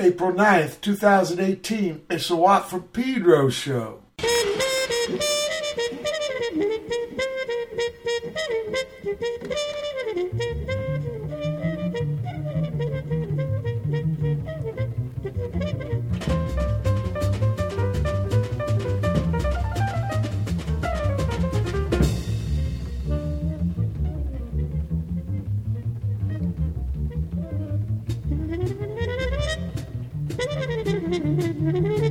April 9th, 2018. It's a Watt for Pedro show. Mm-hmm.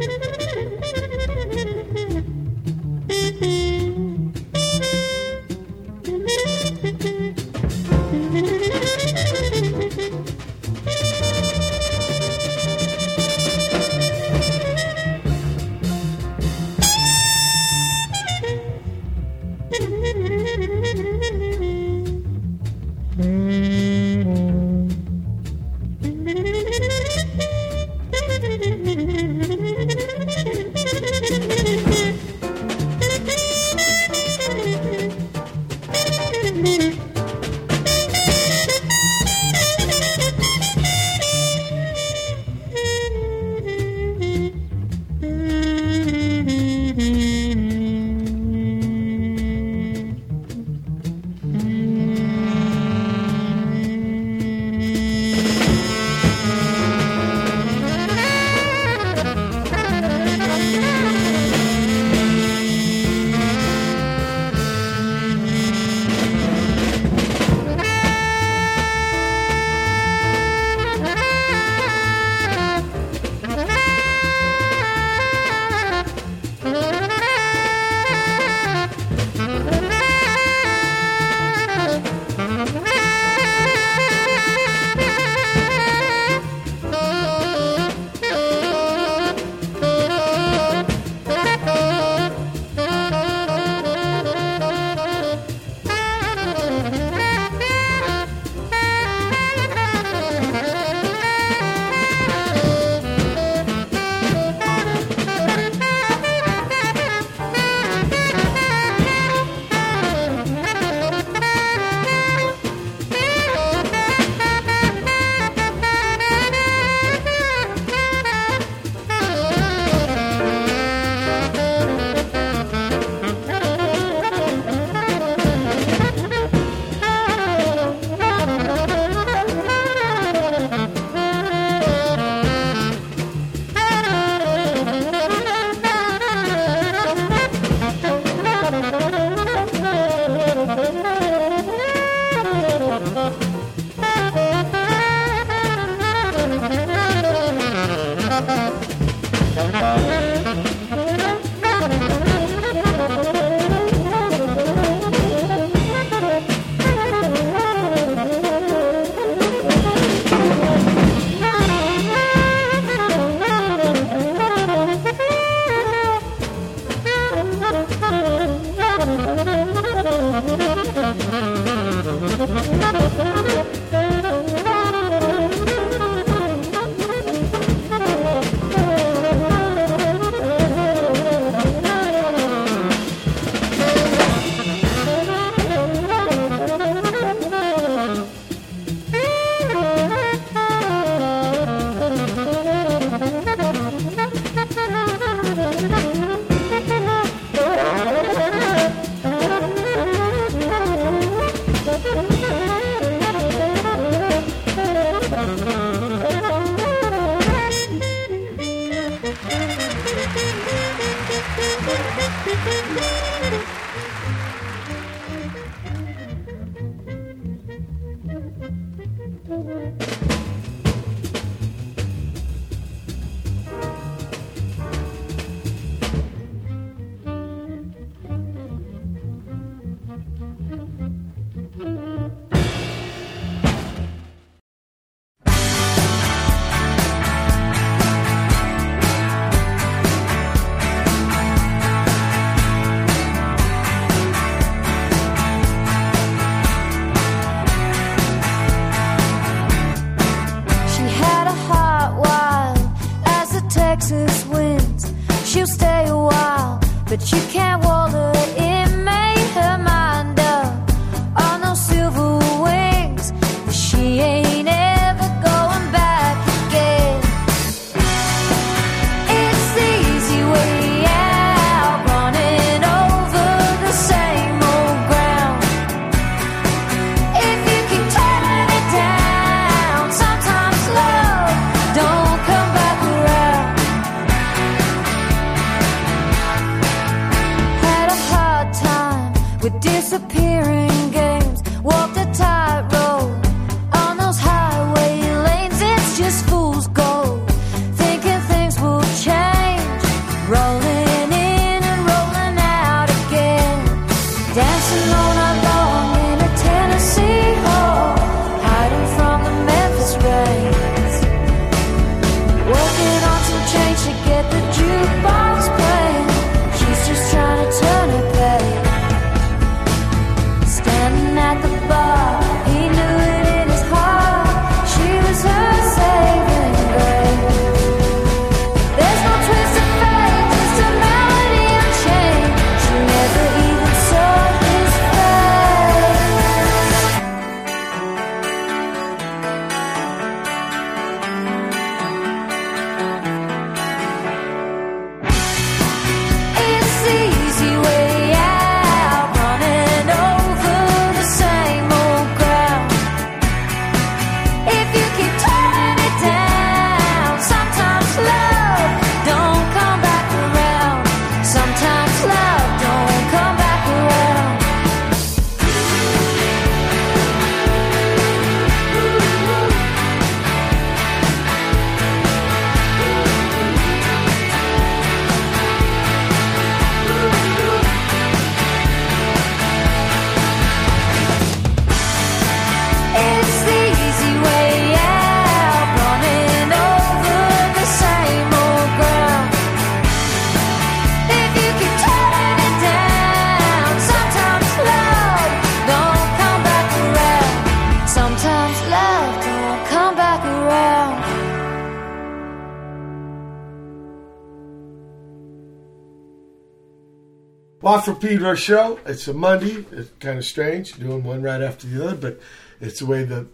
Watt from Pedro show. It's a Monday. It's kind of strange doing one right after the other, but it's the way that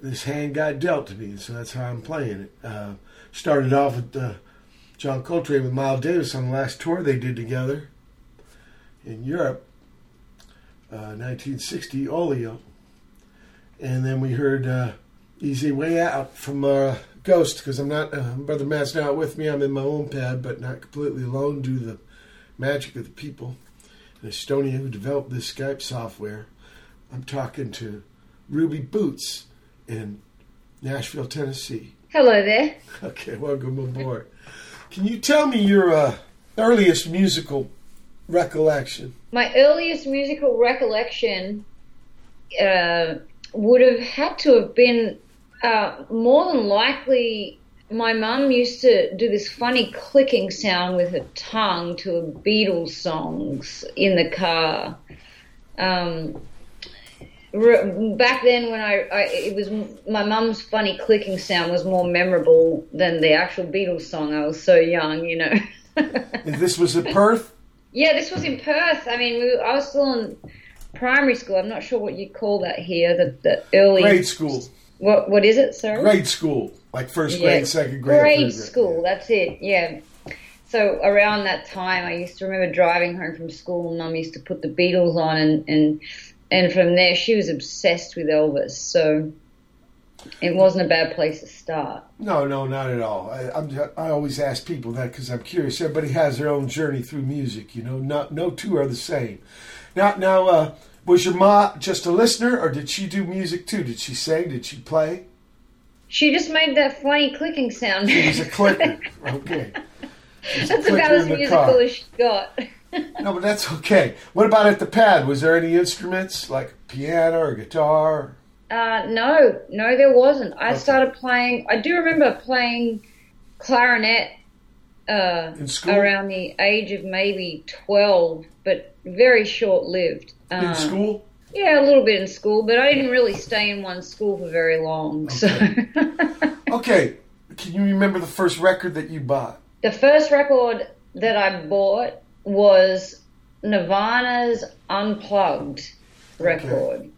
this hand got dealt to me, so that's how I'm playing it. Uh, started off with uh, John Coltrane with Miles Davis on the last tour they did together in Europe, uh, 1960, Oleo. And then we heard uh, Easy Way Out from uh, Ghost, because I'm not, uh, Brother Matt's not with me. I'm in my own pad, but not completely alone due to the magic of the people in Estonia who developed this Skype software. I'm talking to Ruby Boots in Nashville, Tennessee. Hello there. Okay, welcome aboard. Can you tell me your uh, earliest musical recollection? My earliest musical recollection uh, would have had to have been uh, more than likely. My mum used to do this funny clicking sound with her tongue to a Beatles songs in the car. Um, re- back then, when I, I it was my mum's funny clicking sound was more memorable than the actual Beatles song. I was so young, you know. This was in Perth? Yeah, this was in Perth. I mean, we, I was still in primary school. I'm not sure what you call that here. The, the early Grade school. What what is it, sir? Grade school. Like first grade, Yeah, second grade. Grade grade. school. That's it. Yeah. So around that time, I used to remember driving home from school. and Mum used to put the Beatles on, and and and from there, she was obsessed with Elvis. So it wasn't a bad place to start. No, no, not at all. I, I'm, I always ask people that because I'm curious. Everybody has their own journey through music. You know, not no two are the same. Now, now, uh, was your ma just a listener, or did she do music too? Did she sing? Did she play? She just made that funny clicking sound. She was a clicker. Okay. She's That's clicker about as musical car. as she got. No, but that's okay. What about at the pad? Was there any instruments like piano or guitar? Uh, no, no, there wasn't. I Okay. started playing. I do remember playing clarinet uh, In school? around the age of maybe twelve, but very short lived. Um, In school? Yeah, a little bit in school, but I didn't really stay in one school for very long. So Okay. Can you remember the first record that you bought? the first record that I bought was Nirvana's Unplugged record.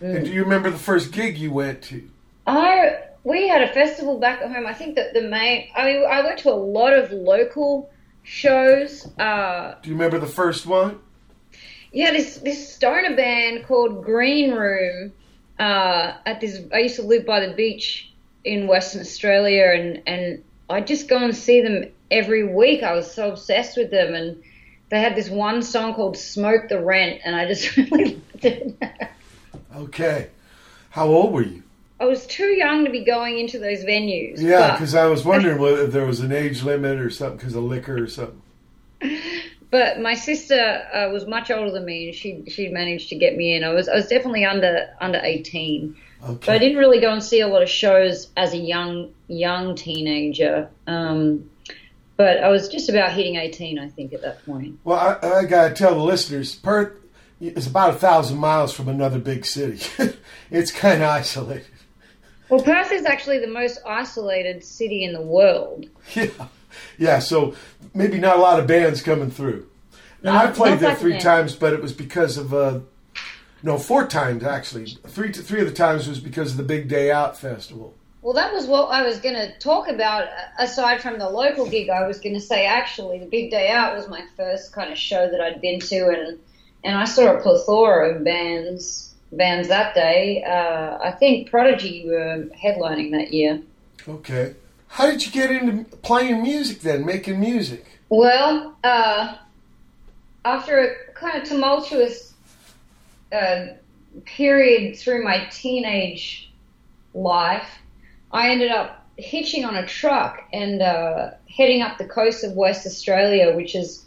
And do you remember the first gig you went to? I we had a festival back at home. I think that the main. I mean, I went to a lot of local shows. Uh, Do you remember the first one? Yeah, this this stoner band called Green Room. Uh, at this, I used to live by the beach in Western Australia, and and I'd just go and see them every week. I was so obsessed with them, and they had this one song called "Smoke the Rent," and I just really loved it. Okay. How old were you? I was too young to be going into those venues. Yeah, because I was wondering whether if there was an age limit or something because of liquor or something. but my sister uh, was much older than me, and she she managed to get me in. I was I was definitely under under eighteen, Okay. but I didn't really go and see a lot of shows as a young young teenager. Um, but I was just about hitting eighteen, I think, at that point. Well, I, I got to tell the listeners, Perth is about a thousand miles from another big city. it's kind of isolated. Well, Perth is actually the most isolated city in the world. Yeah, yeah. So maybe not a lot of bands coming through. Now I played there three then. times, but it was because of uh, no, four times actually. Three three of the times was because of the Big Day Out festival. Well, that was what I was going to talk about. Aside from the local gig, I was going to say actually, the Big Day Out was my first kind of show that I'd been to, and and I saw a plethora of bands bands that day. Uh, I think Prodigy were headlining that year. Okay. How did you get into playing music then, making music? Well, uh, after a kind of tumultuous uh, period through my teenage life, I ended up hitching on a truck and uh, heading up the coast of West Australia, which is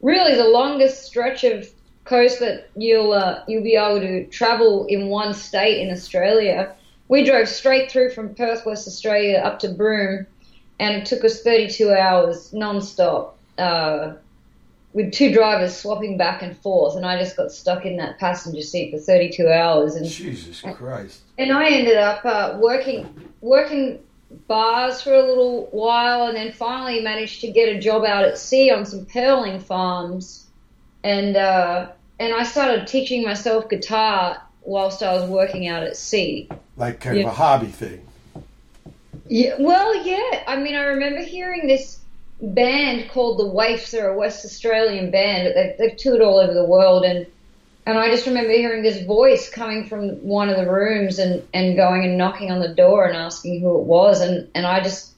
really the longest stretch of coast that you'll uh, you'll be able to travel in one state in Australia. We drove straight through from Perth, West Australia, up to Broome, and it took us 32 hours non-stop uh, with two drivers swapping back and forth, and I just got stuck in that passenger seat for 32 hours, and Jesus Christ. and I ended up uh, working working bars for a little while, and then finally managed to get a job out at sea on some pearling farms, and uh, and I started teaching myself guitar whilst I was working out at sea. Like kind of a hobby thing. Yeah, well, yeah. I mean, I remember hearing this band called the Waifs. They're a West Australian band. They've, they've toured all over the world, and and I just remember hearing this voice coming from one of the rooms and and going and knocking on the door and asking who it was, and and I just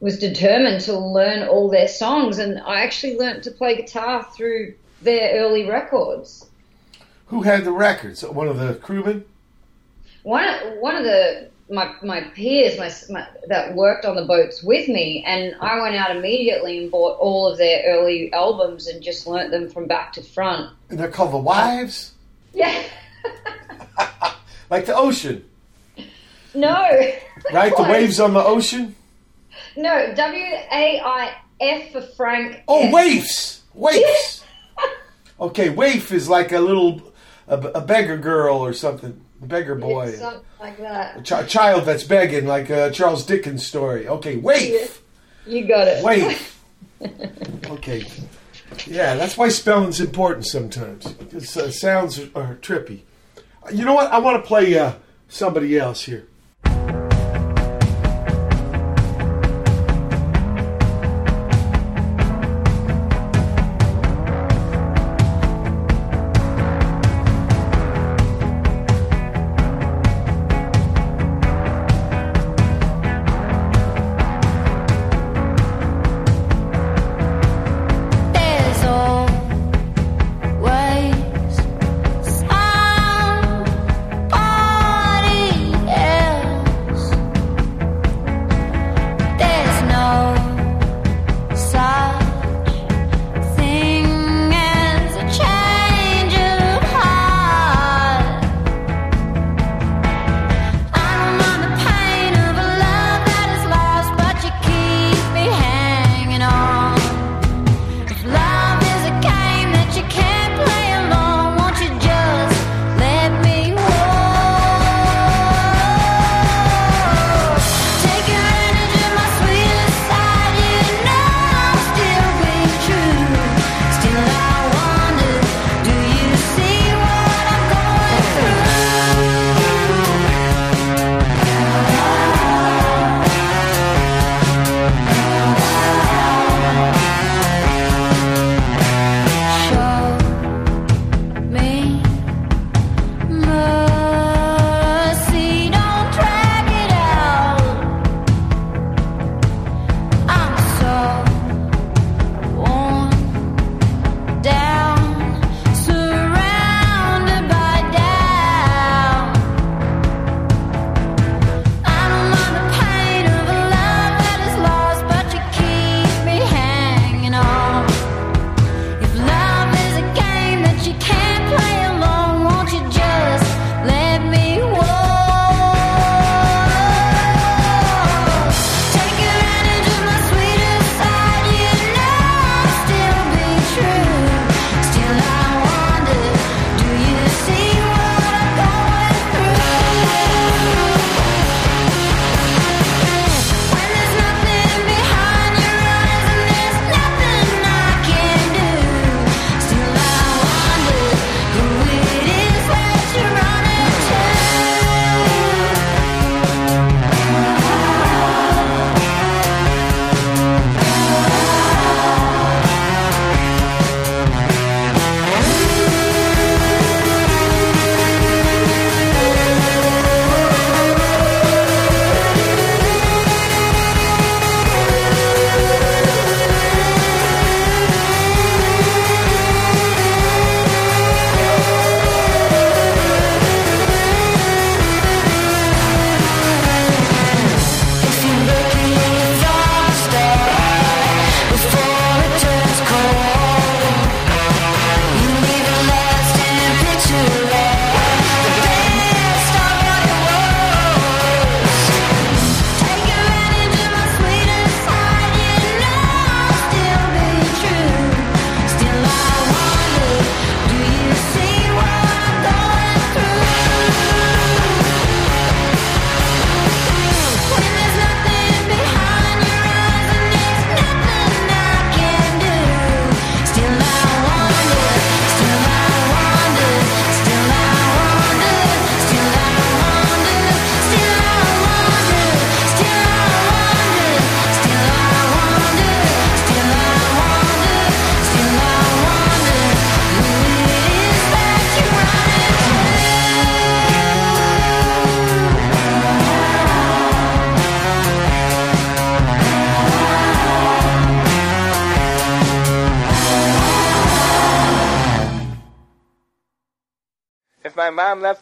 was determined to learn all their songs, and I actually learnt to play guitar through their early records. Who had the records? One of the crewmen? One of, one of the my my peers my, my, that worked on the boats with me, and I went out immediately and bought all of their early albums and just learnt them from back to front. And they're called the Wives? Yeah, Like the ocean, no, right? The waves on the ocean? No, W A I F for Frank. Oh, F. waifs! Waifs! Okay, waif is like a little, a, a beggar girl or something. Beggar boy. Yeah, something like that. A chi- child that's begging, like a Charles Dickens story. Okay, wait. You got it. Wait. Okay. Yeah, that's why spelling's important sometimes. Because uh, sounds are, are trippy. You know what? I want to play uh, somebody else here.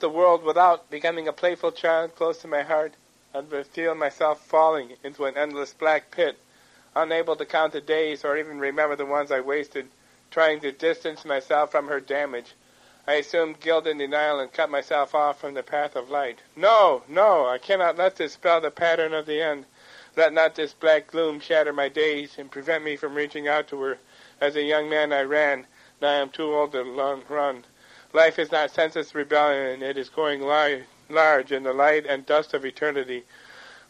The world without becoming a playful child close to my heart, I would feel myself falling into an endless black pit, unable to count the days or even remember the ones I wasted trying to distance myself from her damage. I assumed guilt and denial and cut myself off from the path of light. No, no, I cannot let this spell the pattern of the end. Let not this black gloom shatter my days and prevent me from reaching out to her. As a young man I ran, now I am too old to long run. Life is not senseless rebellion, it is going large in the light and dust of eternity,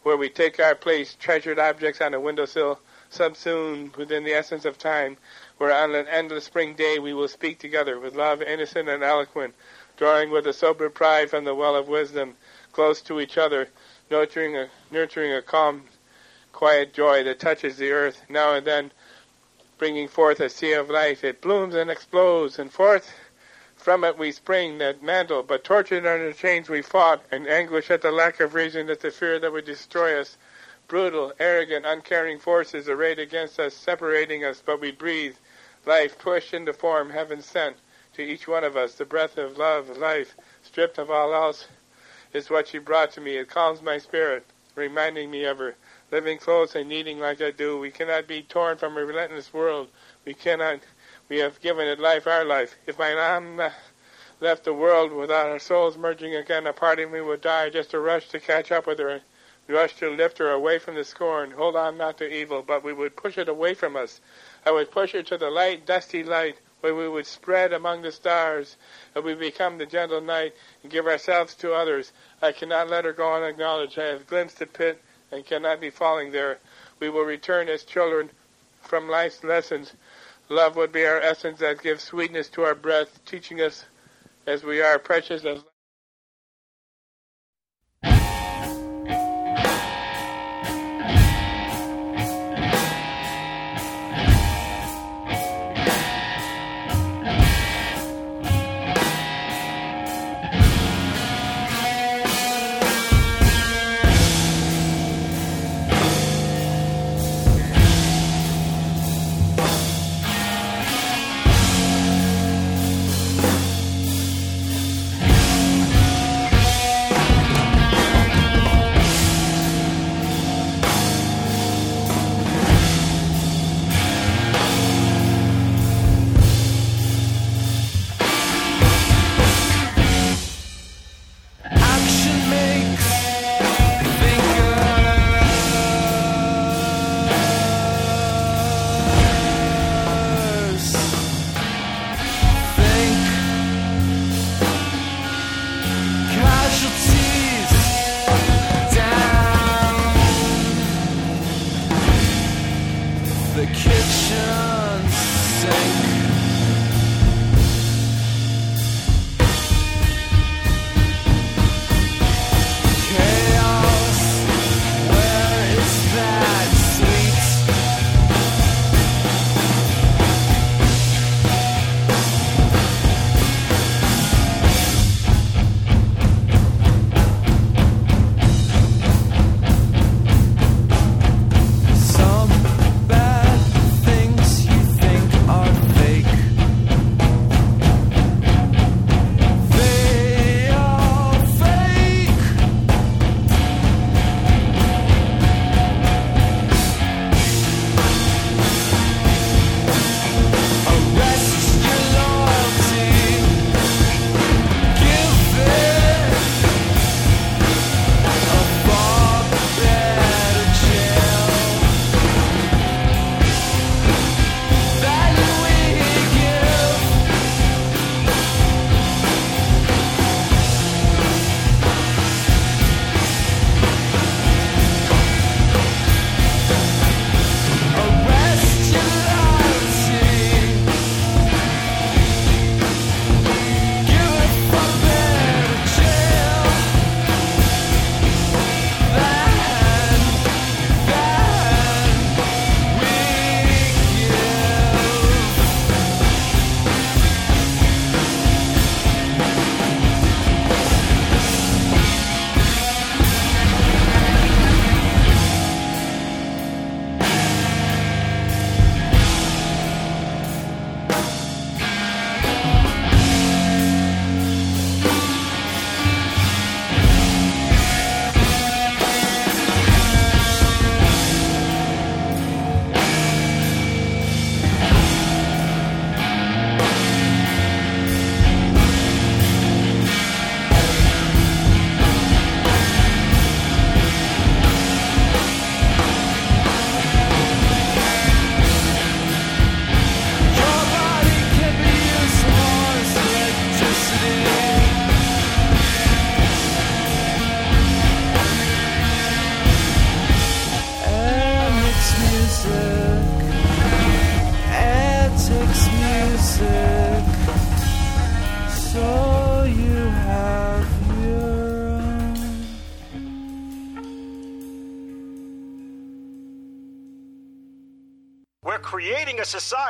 where we take our place, treasured objects on a windowsill, subsumed within the essence of time, where on an endless spring day we will speak together with love innocent and eloquent, drawing with a sober pride from the well of wisdom, close to each other, nurturing a, nurturing a calm, quiet joy that touches the earth, now and then bringing forth a sea of life. It blooms and explodes, and forth from it we spring, that mantle, but tortured under chains we fought, and anguish at the lack of reason, at the fear that would destroy us. Brutal, arrogant, uncaring forces arrayed against us, separating us, but we breathe. Life pushed into form, heaven sent to each one of us. The breath of love, life, stripped of all else, is what she brought to me. It calms my spirit, reminding me of her. Living close and needing like I do, we cannot be torn from a relentless world. We cannot. We have given it life, our life. If my mom uh, left the world without our souls merging again, a part of me would die just to rush to catch up with her We rush to lift her away from the scorn, hold on not to evil, but we would push it away from us. I would push her to the light, dusty light, where we would spread among the stars, and we become the gentle night, and give ourselves to others. I cannot let her go unacknowledged. I have glimpsed the pit, and cannot be falling there. We will return as children from life's lessons. Love would be our essence that gives sweetness to our breath, teaching us as we are precious as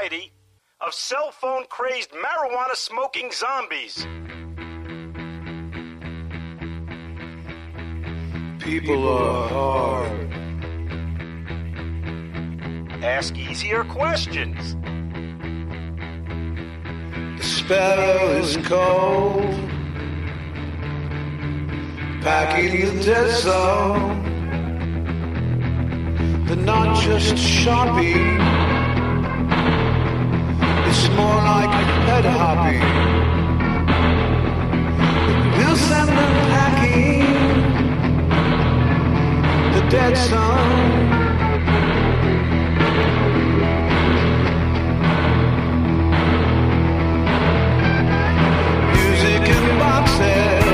society of cell phone crazed marijuana smoking zombies. People are hard. Ask easier questions. The spell is cold. Packing the dead zone. They're not just shopping. More like head hopping. We'll send them packing. The dead zone. music in boxes,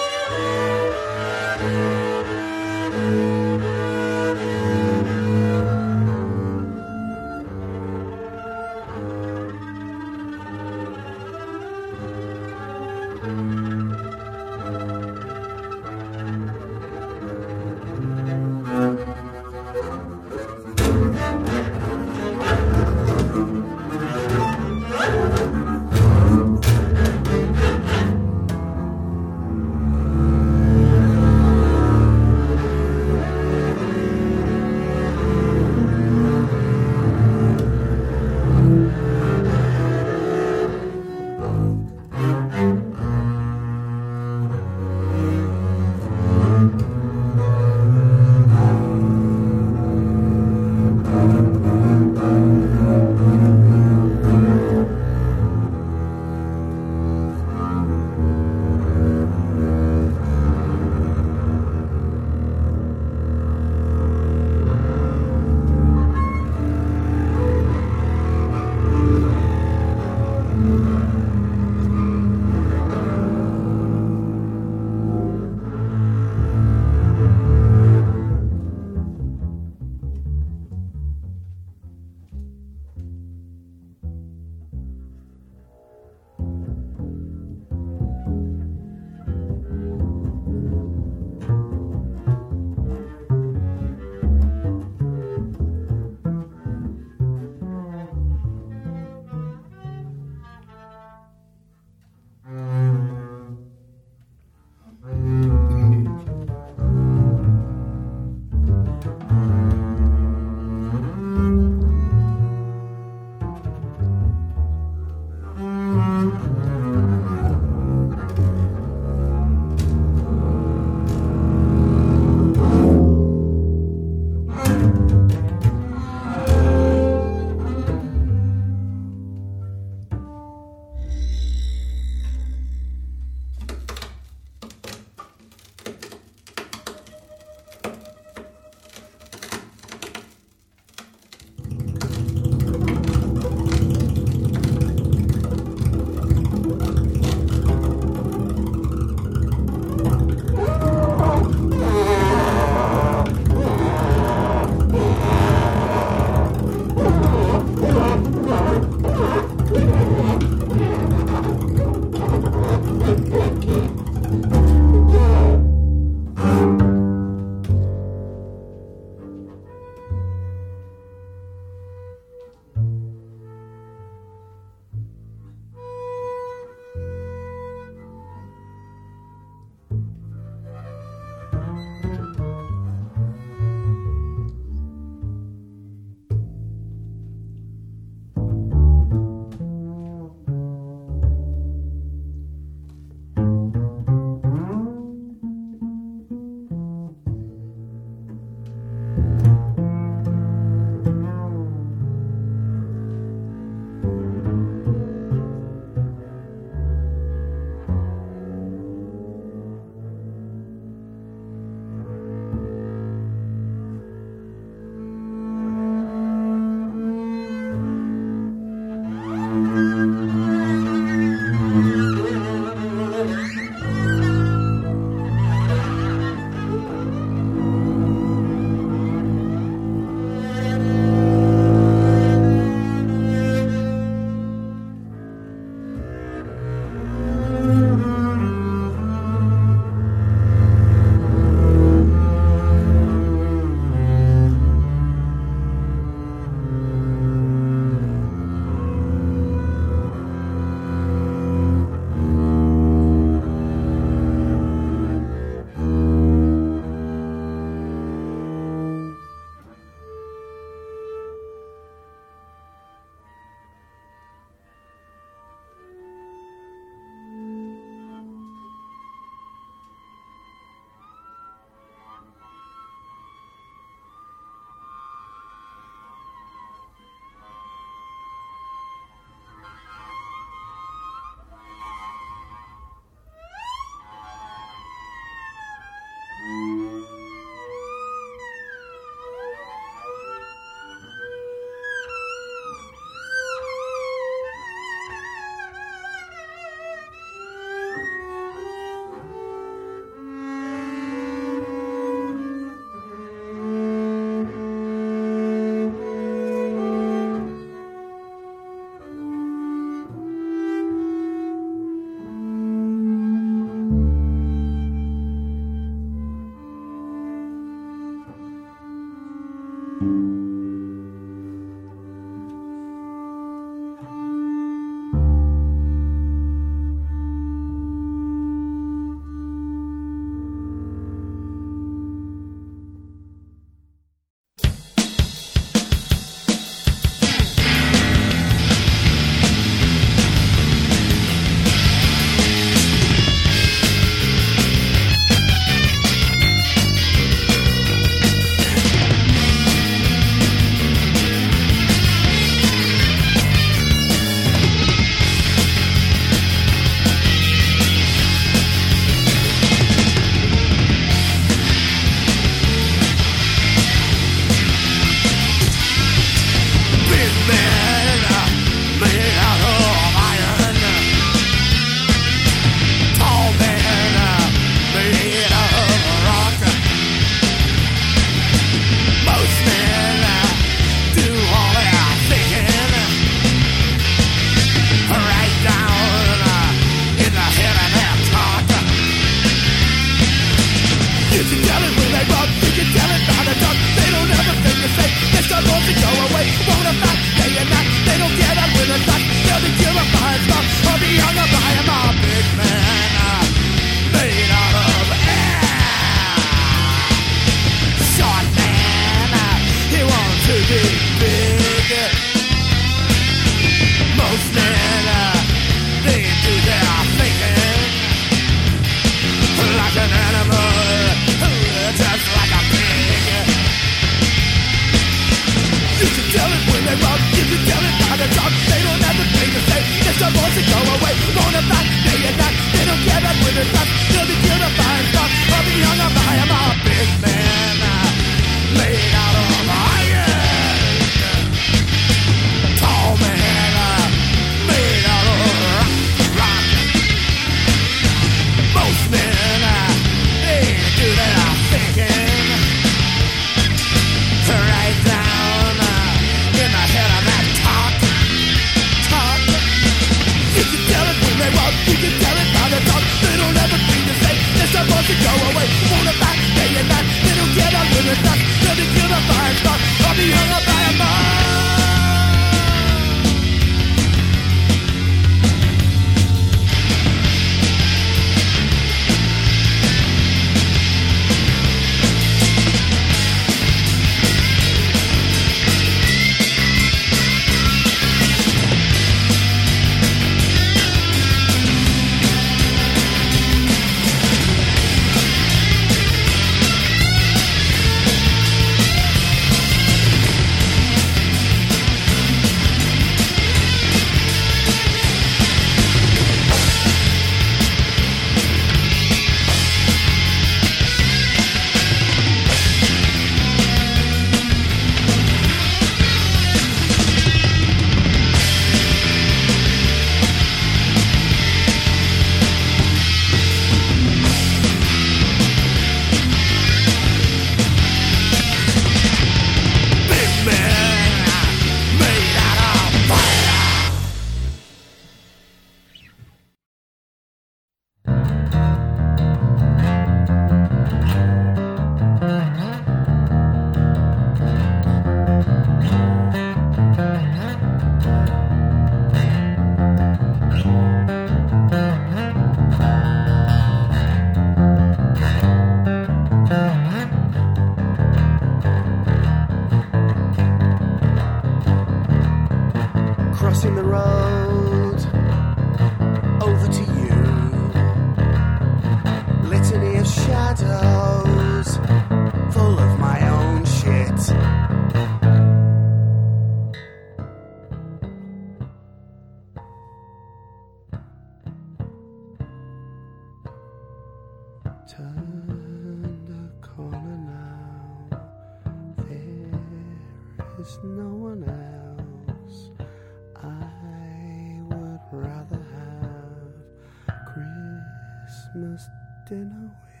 Christmas dinner with.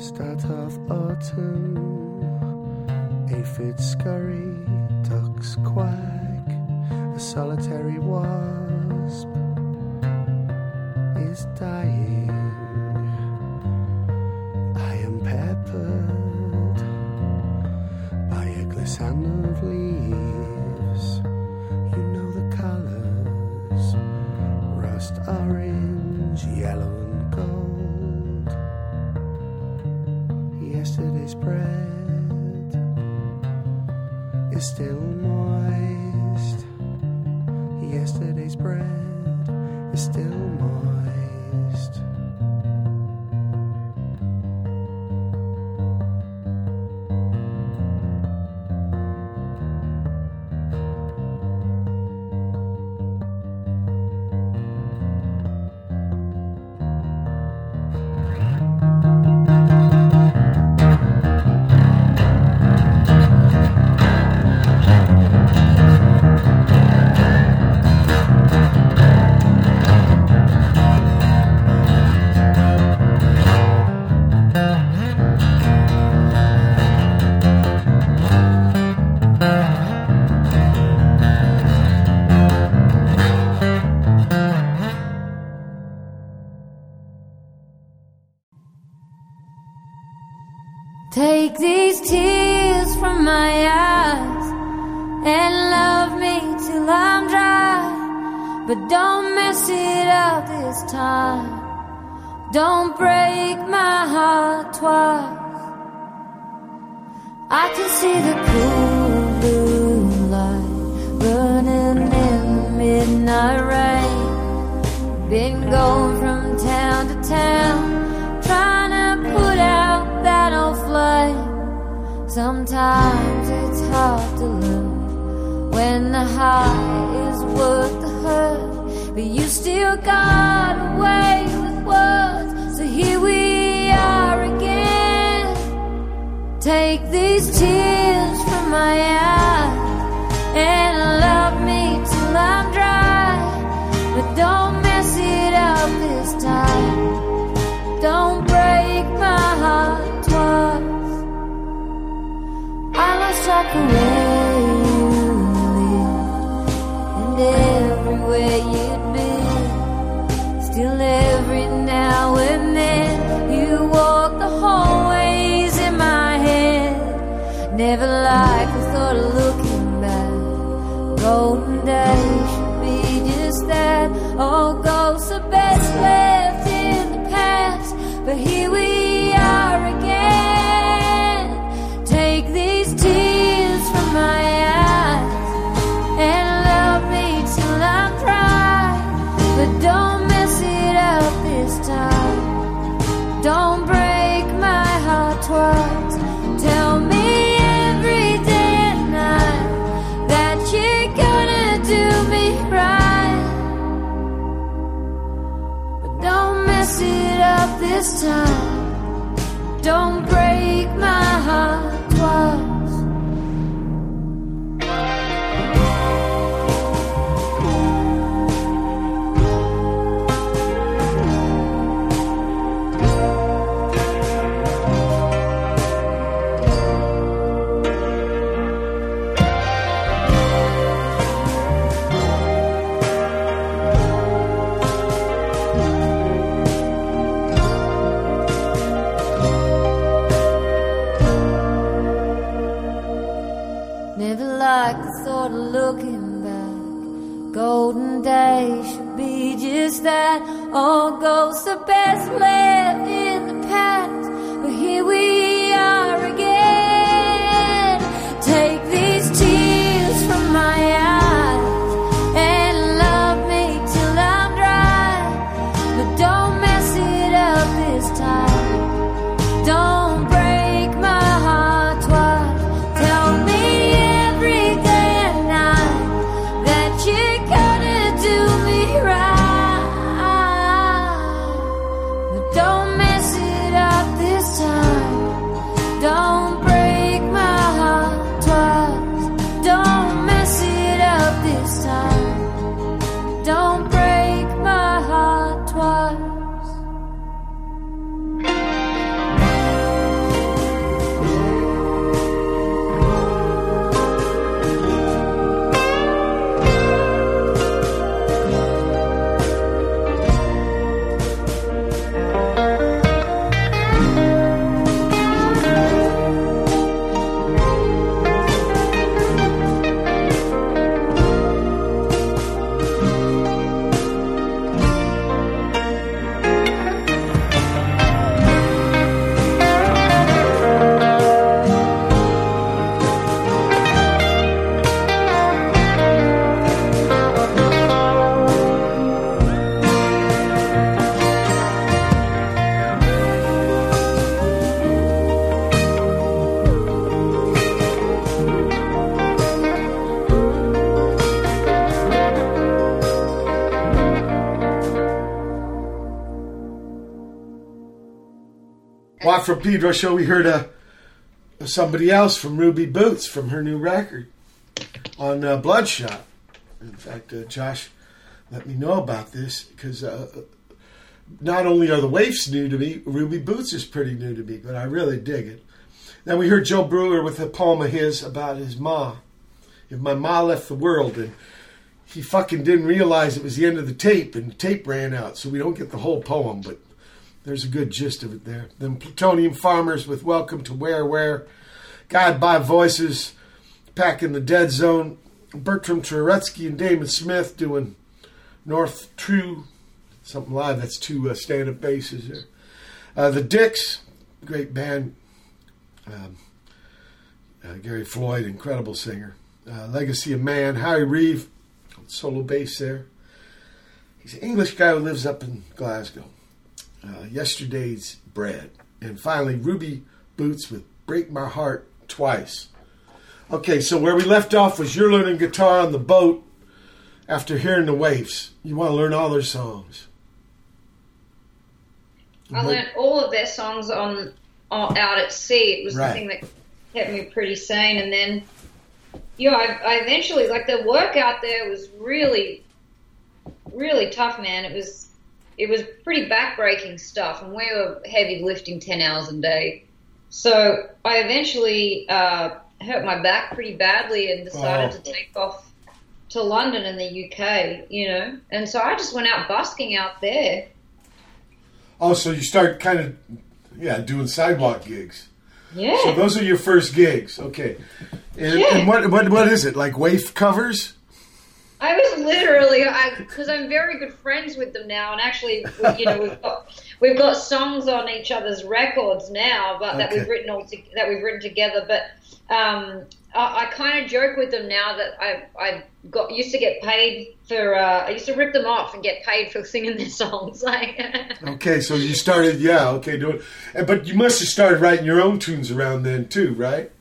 Start of autumn, aphids But don't mess it up this time. Don't break my heart twice. I can see the cool blue light burning in the midnight rain. Been going from town to town, trying to put out that old flame. Sometimes it's hard to look when the heart still got away with words. So here we are again. Take these tears from my eyes. best man. From Pedro show, we heard uh, somebody else from Ruby Boots from her new record on uh, Bloodshot. In fact, uh, Josh let me know about this because uh, not only are the Waifs new to me, Ruby Boots is pretty new to me, but I really dig it. Then we heard Joe Brewer with a poem of his about his ma. If my ma left the world and he fucking didn't realize it was the end of the tape and the tape ran out, so we don't get the whole poem, but there's a good gist of it there. Then Plutonium Farmers with Welcome to Where Where, Guided by Voices, Packing the Dead Zone, Bertram Turetzky and Damon Smith doing Northtrue, something live. That's two uh, stand up basses there. Uh, the Dicks, great band. Um, uh, Gary Floyd, incredible singer. Uh, Legacy of Man, Howie Reeve, solo bass there. He's an English guy who lives up in Glasgow. Uh, yesterday's Bread. And finally, Ruby Boots with Break My Heart Twice. Okay, so where we left off was you're learning guitar on the boat after hearing the Waifs. You want to learn all their songs. I learned all of their songs on, on out at sea. It was Right. the thing that kept me pretty sane. And then, yeah, I, I eventually like the work out there was really, really tough, man. It was it was pretty backbreaking stuff, and we were heavy lifting ten hours a day. So I eventually uh, hurt my back pretty badly and decided Oh. to take off to London in the UK. You know, and so I just went out busking out there. Oh, so you start kind of, yeah, doing sidewalk gigs. Yeah. So those are your first gigs, okay? And, Yeah. and what what what is it like? Waif covers? I was literally, because I'm very good friends with them now, and actually, you know, we've got we've got songs on each other's records now, but that we've written all to, that we've written together. But um, I, I kind of joke with them now that I I got used to get paid for. Uh, I used to rip them off and get paid for singing their songs. Like, Okay, so you started, yeah, okay, doing, but you must have started writing your own tunes around then too, right?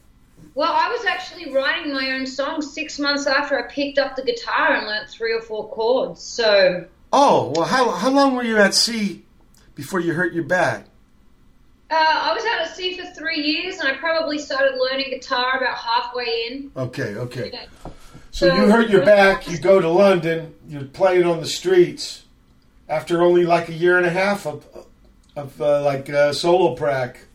Well, I was actually writing my own songs six months after I picked up the guitar and learnt three or four chords. So. Oh, well, how how long were you at sea before you hurt your back? Uh, I was out at sea for three years, and I probably started learning guitar about halfway in. Okay, okay. So So- you hurt your back, you go to London, you're playing on the streets after only like a year and a half of of uh, like uh, solo prac.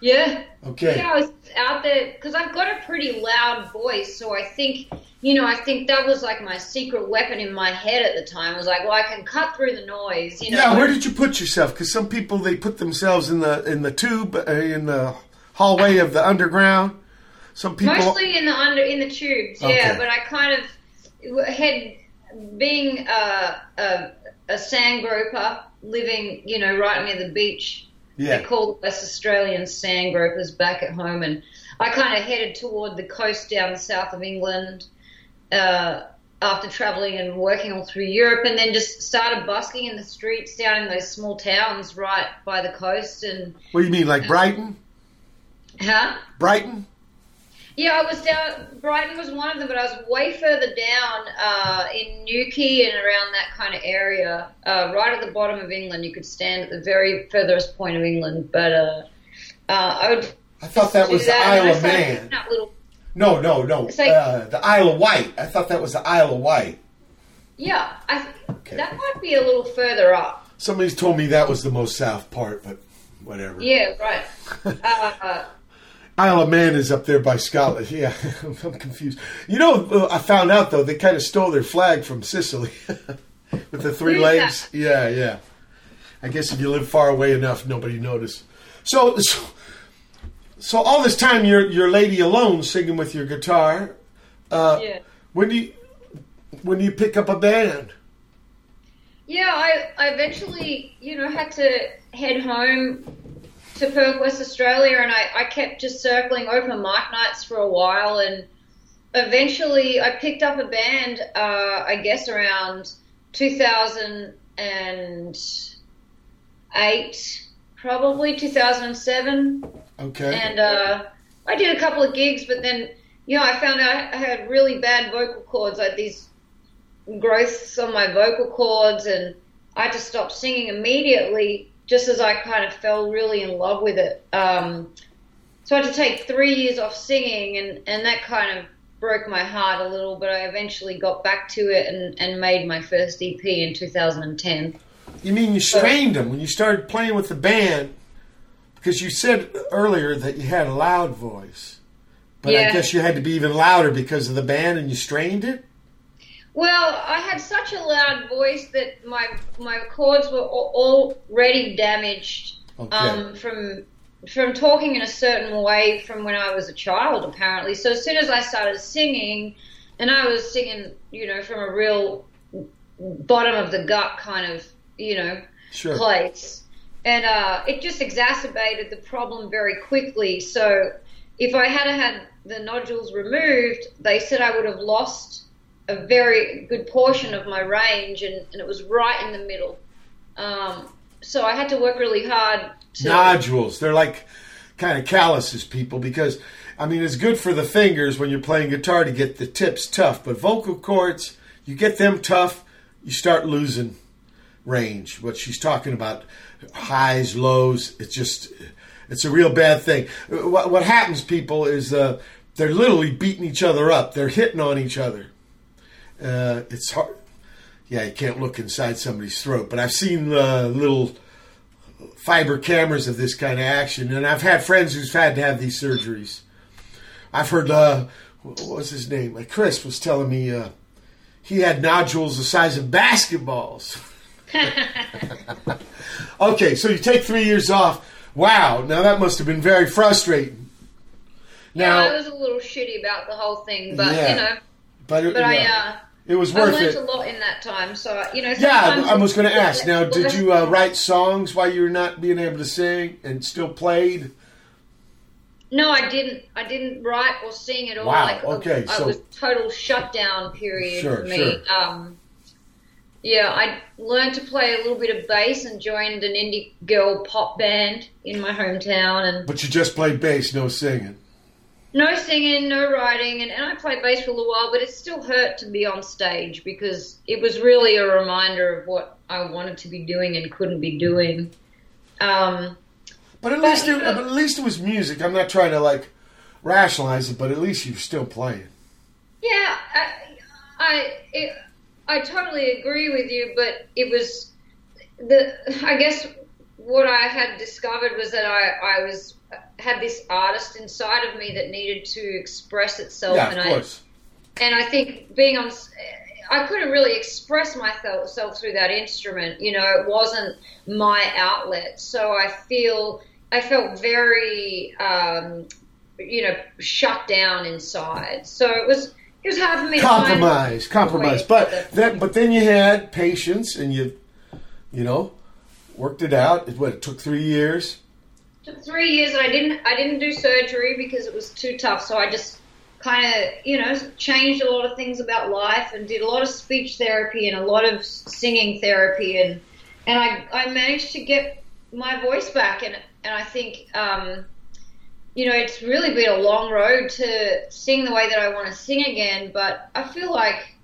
Yeah. Okay. Yeah, I was out there because I've got a pretty loud voice, so I think, you know, I think that was like my secret weapon in my head at the time. I was like, well, I can cut through the noise, you know. Yeah, where did you put yourself? Because some people they put themselves in the in the tube uh, in the hallway of the underground. Some people. Mostly in the under in the tubes, yeah. Okay. But I kind of had being a, a, a sand groper, living, you know, right near the beach. They yeah. call West Australian sand gropers back at home, and I kind of headed toward the coast down the south of England uh, after traveling and working all through Europe, and then just started busking in the streets down in those small towns right by the coast. And What do you mean, like Brighton? huh? Brighton? Yeah, I was down. Brighton was one of them, but I was way further down uh, in Newquay and around that kind of area, uh, right at the bottom of England. You could stand at the very furthest point of England, but uh, uh, I would. I thought that was the Isle of Man. little- No, no, no. Like- uh, the Isle of Wight. I thought that was the Isle of Wight. yeah, I, Okay. that might be a little further up. Somebody's told me that was the most south part, but whatever. Yeah, right. Isle of Man is up there by Scotland. Yeah, I'm confused. You know, uh, I found out though they kind of stole their flag from Sicily with the three legs. Yeah, yeah. I guess if you live far away enough, nobody noticed. So, so, so all this time you're you're lady alone singing with your guitar. Uh, yeah. When do you when do you pick up a band? Yeah, I, I eventually, you know, had to head home to Perth, West Australia, and I, I kept just circling open mic nights for a while, and eventually I picked up a band, uh, I guess around 2008, probably 2007 Okay. and uh, I did a couple of gigs, but then you know I found out I had really bad vocal cords, like these growths on my vocal cords, and I had to stop singing immediately just as I kind of fell really in love with it. Um, so I had to take three years off singing, and, and that kind of broke my heart a little, but I eventually got back to it and, and made my first EP in 2010. You mean you strained them when you started playing with the band? Because you said earlier that you had a loud voice, but I guess you had to be even louder because of the band, and you strained it. Well, I had such a loud voice that my my chords were al- already damaged Okay. um, from from talking in a certain way from when I was a child, apparently. So as soon as I started singing, and I was singing, you know, from a real bottom of the gut kind of, you know, Sure. place. And uh, it just exacerbated the problem very quickly. So if I had had the nodules removed, they said I would have lost a very good portion of my range, and, and it was right in the middle. Um, so I had to work really hard to. Nodules. They're like kind of calluses, people, because I mean it's good for the fingers when you're playing guitar to get the tips tough, but vocal cords, you get them tough, you start losing range. What she's talking about, highs, lows, it's just it's a real bad thing. What, what happens, people, is uh, they're literally beating each other up. They're hitting on each other. Uh, it's hard. Yeah, you can't look inside somebody's throat, but I've seen uh, little fiber cameras of this kind of action, and I've had friends who's had to have these surgeries. I've heard, uh, what was his name? Uh, Chris was telling me uh, he had nodules the size of basketballs. okay, so you take three years off. Wow, now that must have been very frustrating. yeah, I was a little shitty about the whole thing, but Yeah. you know, but, it, but I uh, it was worth I learned it. a lot in that time. So you know, Yeah, I was going to ask. Now, did you uh, write songs while you were not being able to sing and still played? No, I didn't. I didn't write or sing at all. Wow, Like, okay, I, so- I was total shutdown period Sure, for me. sure. Um, yeah, I learned to play a little bit of bass and joined an indie girl pop band in my hometown. And But you just played bass, no singing. No singing, no writing, and, and I played bass for a little while. But it still hurt to be on stage because it was really a reminder of what I wanted to be doing and couldn't be doing. Um, But at But, least, it, know- at least it was music. I'm not trying to like rationalize it, but at least you're still playing. Yeah, I, I, it, I totally agree with you, but it was the. I guess what I had discovered was that I, I was had this artist inside of me that needed to express itself, yeah, and of I course. and I think being on, I couldn't really express myself through that instrument. You know, it wasn't my outlet, so I feel I felt very, um, you know, shut down inside. So it was it was hard for me Compromise, to compromise. But then, but then you had patience, and you, you know, worked it out. It, what it took three years. took three years and I didn't I didn't do surgery because it was too tough. So I just kind of you know changed a lot of things about life and did a lot of speech therapy and a lot of singing therapy and and I I managed to get my voice back and and I think um, you know it's really been a long road to sing the way that I want to sing again. But I feel like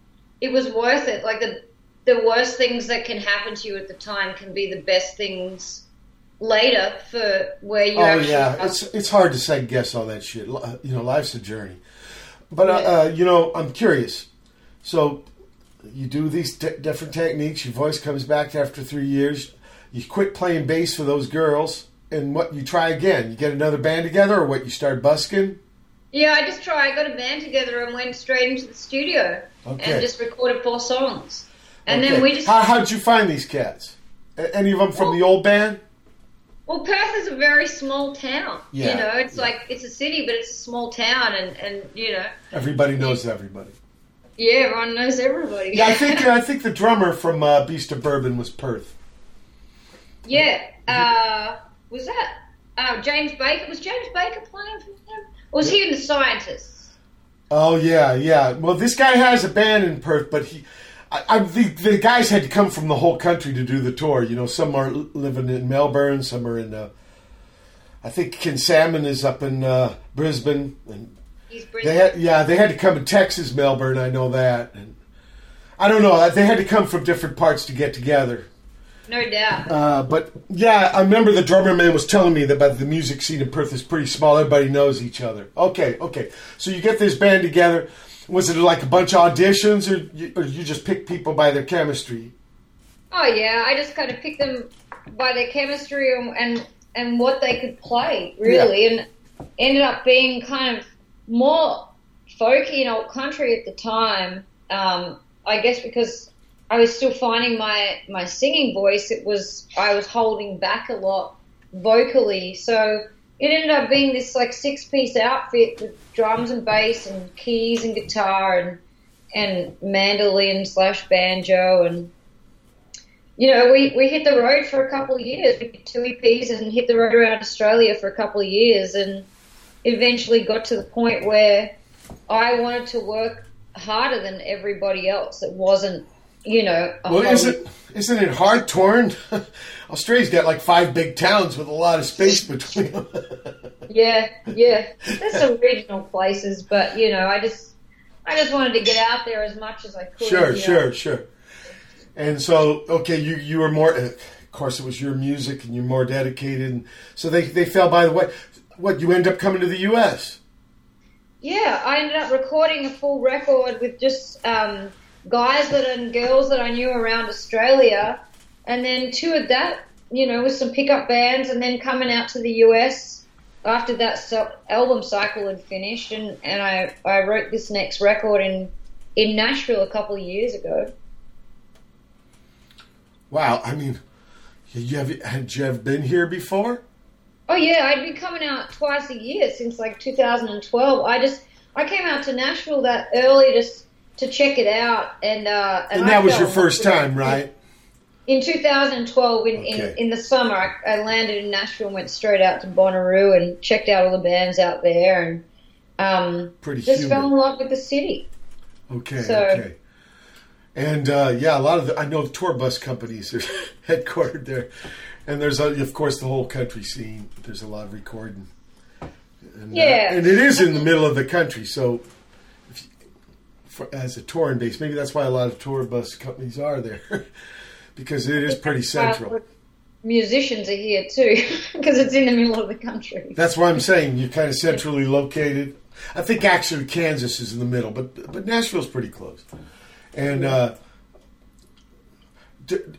it was worth it. Like the the worst things that can happen to you at the time can be the best things later for where you are. Oh yeah, it's it's hard to second guess all that shit. You know, life's a journey. But uh, Yeah. uh, you know, I'm curious. So you do these different techniques. Your voice comes back after three years. You quit playing bass for those girls, and what you try again? You get another band together, or what? You start busking. Yeah, I just try. I got a band together and went straight into the studio Okay. and just recorded four songs. And Okay. then we just How how'd you find these cats? Any of them from the old band? well, Perth is a very small town. Yeah, You know, it's yeah. like it's a city, but it's a small town, and and you know, Everybody knows everybody. yeah, everyone knows everybody. Yeah, I think I think the drummer from uh, Beast of Bourbon was Perth. yeah. Uh, was that uh, James Baker? Was James Baker playing for him? Or was he in the Scientists? Oh yeah, yeah. Well, this guy has a band in Perth, but he, I, I, the, the guys had to come from the whole country to do the tour. You know, some are living in Melbourne, some are in. Uh, I think Kim Salmon is up in uh, Brisbane, and He's they Brisbane. had yeah they had to come to Texas, Melbourne. I know that, and I don't know. They had to come from different parts to get together. no doubt. Uh, but yeah, I remember the drummer man was telling me that about the music scene in Perth is pretty small. Everybody knows each other. Okay, okay. So you get this band together. Was it like a bunch of auditions, or you, or you just pick people by their chemistry? Oh yeah, I just kind of picked them by their chemistry and and, and what they could play really, and ended up being kind of more folky and old country at the time. Um, I guess because I was still finding my my singing voice, it was I was holding back a lot vocally, so it ended up being this like six piece outfit with drums and bass and keys and guitar and and mandolin slash banjo and you know, we, we hit the road for a couple of years. We did two EPs and hit the road around Australia for a couple of years and eventually got to the point where I wanted to work harder than everybody else. It wasn't, you know, a Well, whole- isn't isn't it hard torn? Australia's got like five big towns with a lot of space between them. Yeah, yeah. There's some regional places, but you know, I just I just wanted to get out there as much as I could. sure, you know. sure, sure. And so, okay, you you were more. Of course, it was your music, and you're more dedicated. And so they they fell by the way. What you end up coming to the U.S. Yeah, I ended up recording a full record with just um, guys that and girls that I knew around Australia, and then toured that, you know, with some pickup bands, and then coming out to the US after that album cycle had finished, and, and I, I wrote this next record in in Nashville a couple of years ago. Wow, I mean, you have had you ever been here before? Oh yeah, I'd been coming out twice a year since like 2012. I just I came out to Nashville that early just to check it out, and uh, And I that was your first time, right? In 2012, in, Okay. in, in the summer, I, I landed in Nashville and went straight out to Bonnaroo and checked out all the bands out there and um, Pretty just humid. fell in love with the city. Okay, So- okay. And uh, yeah, a lot of the, I know the tour bus companies are headquartered there, and there's uh, of course the whole country scene. There's a lot of recording. And, uh, Yeah. and it is in the middle of the country, so for, as a touring base, maybe that's why a lot of tour bus companies are there because it is pretty central. Musicians are here too because it's in the middle of the country. That's why I'm saying you're kind of centrally located. I think actually Kansas is in the middle, but but Nashville's pretty close. And uh,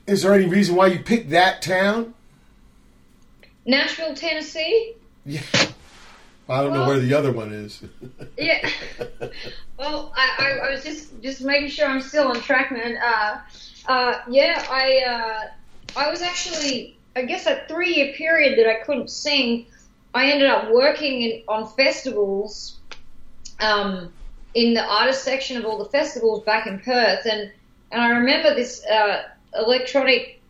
is there any reason why you picked that town? Nashville, Tennessee. Yeah, I don't know where the other one is. Yeah. well, I, I, I was just just making sure I'm still on track, man. Uh, uh, yeah, I uh, I was actually I guess a three year period that I couldn't sing. I ended up working in, on festivals, um, in the artist section of all the festivals back in Perth, and and I remember this uh, electronic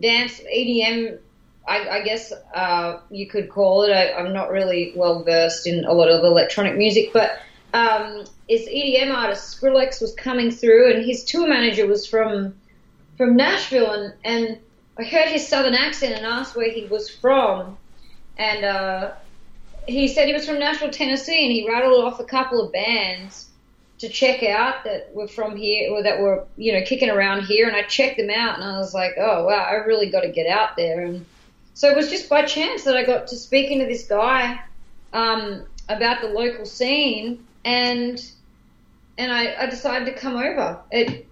dance EDM. I, I guess uh, you could call it. I, I'm not really well versed in a lot of electronic music, but um, this EDM artist Skrillex was coming through, and his tour manager was from from Nashville, and and I heard his southern accent and asked where he was from, and uh, he said he was from Nashville, Tennessee, and he rattled off a couple of bands to check out that were from here or that were you know kicking around here, and I checked them out, and I was like, oh wow, I really got to get out there, and so it was just by chance that I got to speaking to this guy um, about the local scene, and and I, I decided to come over. It,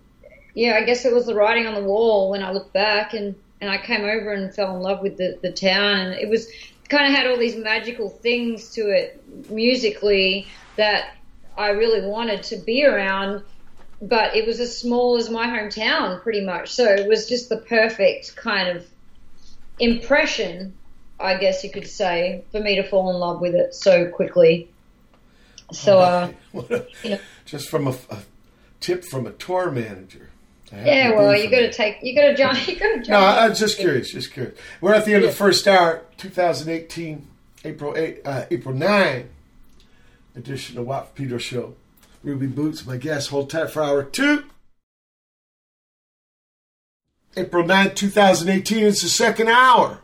yeah, I guess it was the writing on the wall when I looked back, and, and I came over and fell in love with the, the town, and it was kind of had all these magical things to it musically that I really wanted to be around, but it was as small as my hometown, pretty much. So it was just the perfect kind of impression, I guess you could say, for me to fall in love with it so quickly. So, uh, yeah. Just from a, a tip from a tour manager. Yeah, to well, you got to take, you got to jump, you got to jump. No, I- I'm just curious. Just curious. We're at the end of the first hour, 2018, April 8, uh, April 9 edition of Watt Pedro Show. Ruby Boots, my guest. Hold tight for hour two. April 9, 2018. It's the second hour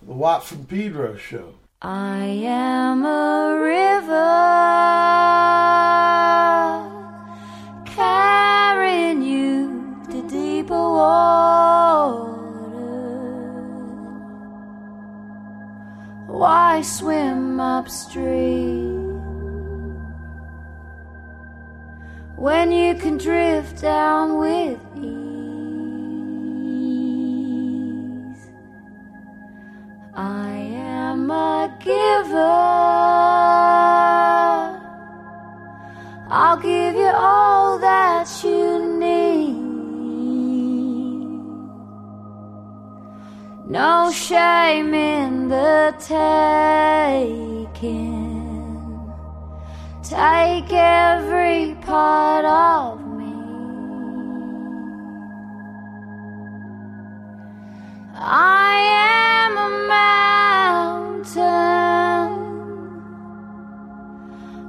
of the Watt from Pedro show. I am a river carrying you to deeper water. Why swim upstream when you can drift down with ease? I am a giver. I'll give you all that you need. No shame in the taking. Take every part of I am a mountain.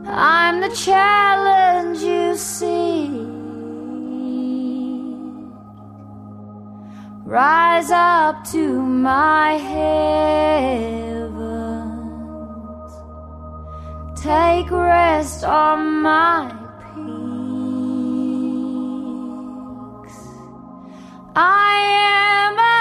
I'm the challenge you see. Rise up to my heavens. Take rest on my peaks. I am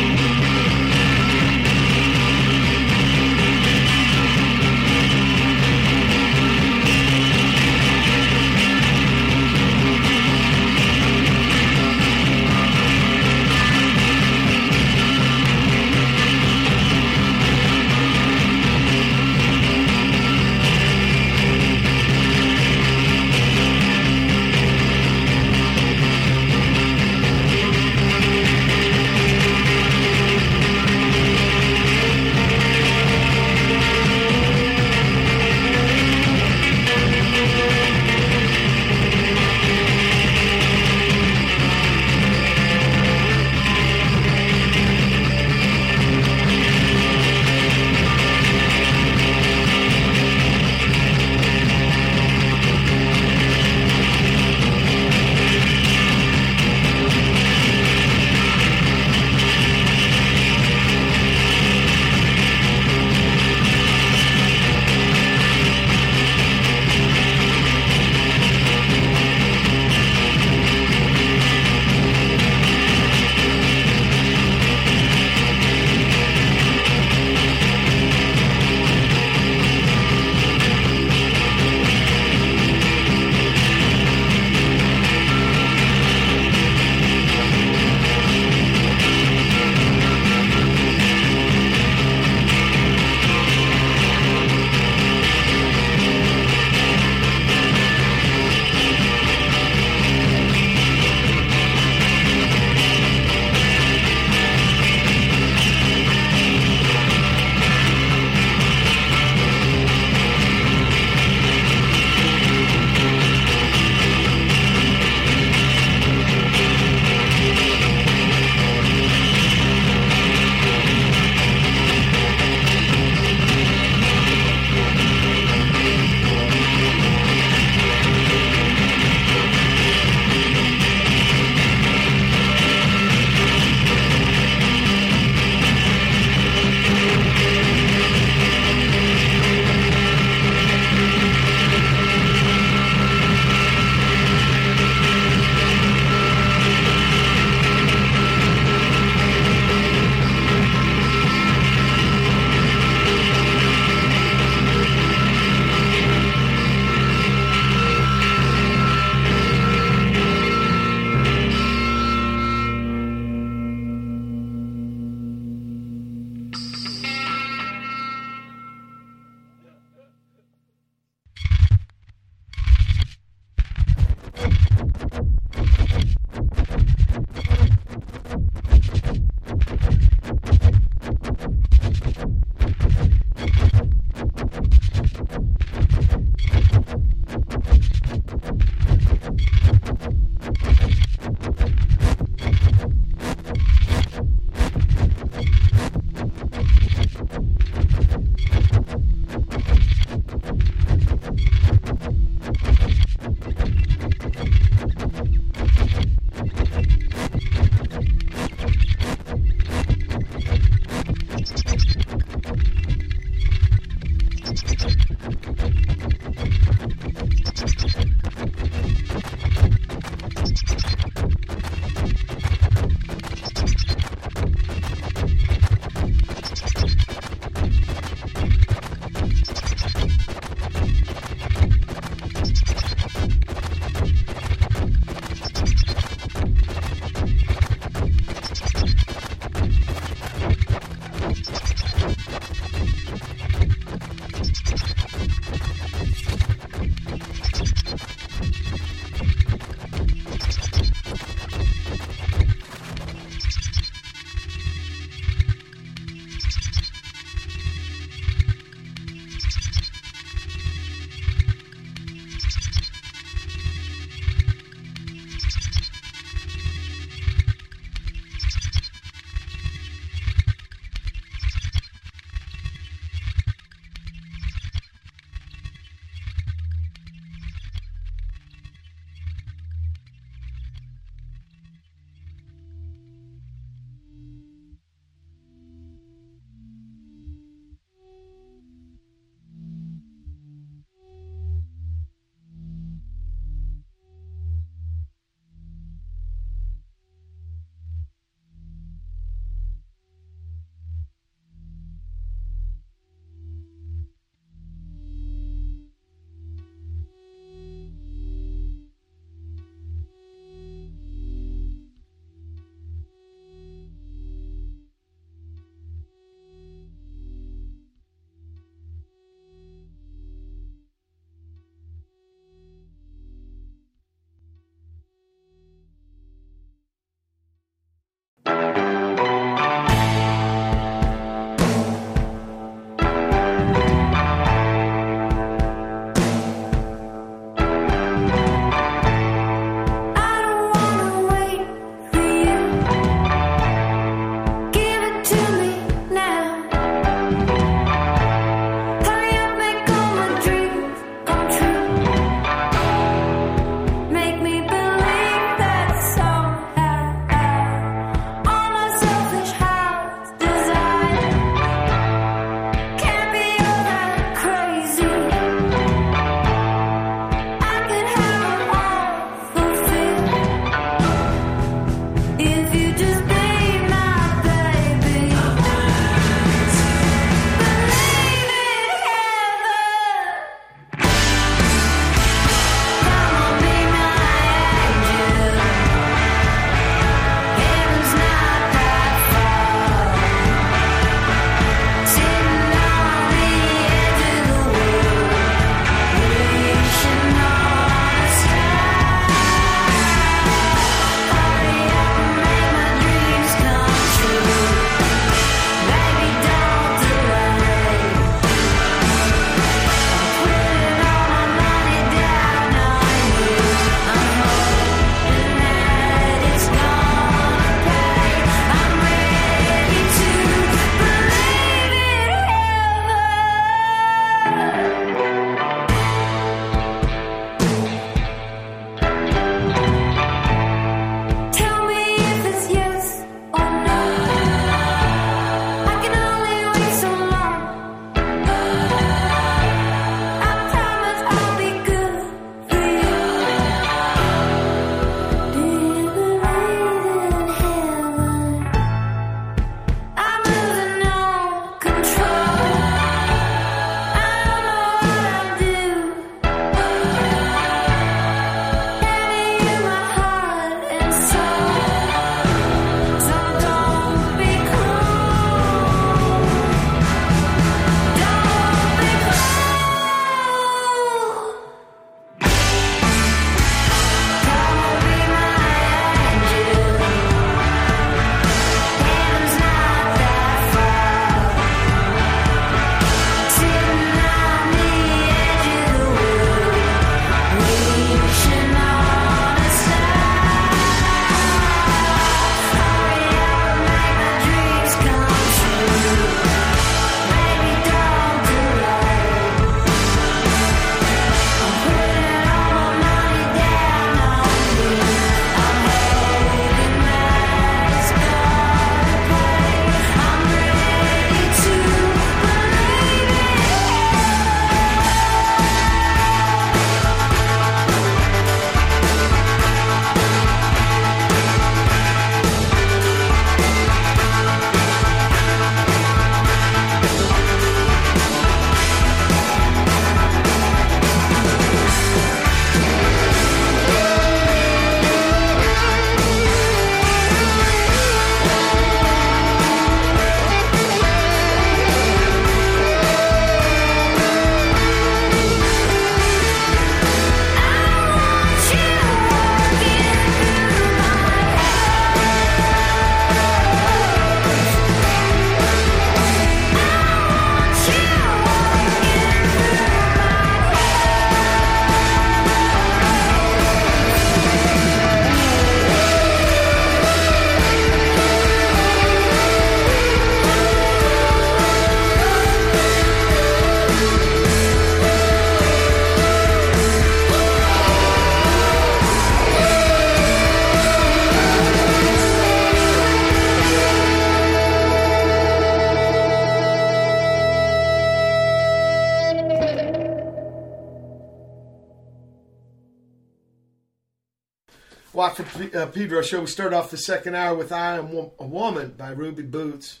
uh, Pedro show. We start off the second hour with I Am a Woman by Ruby Boots.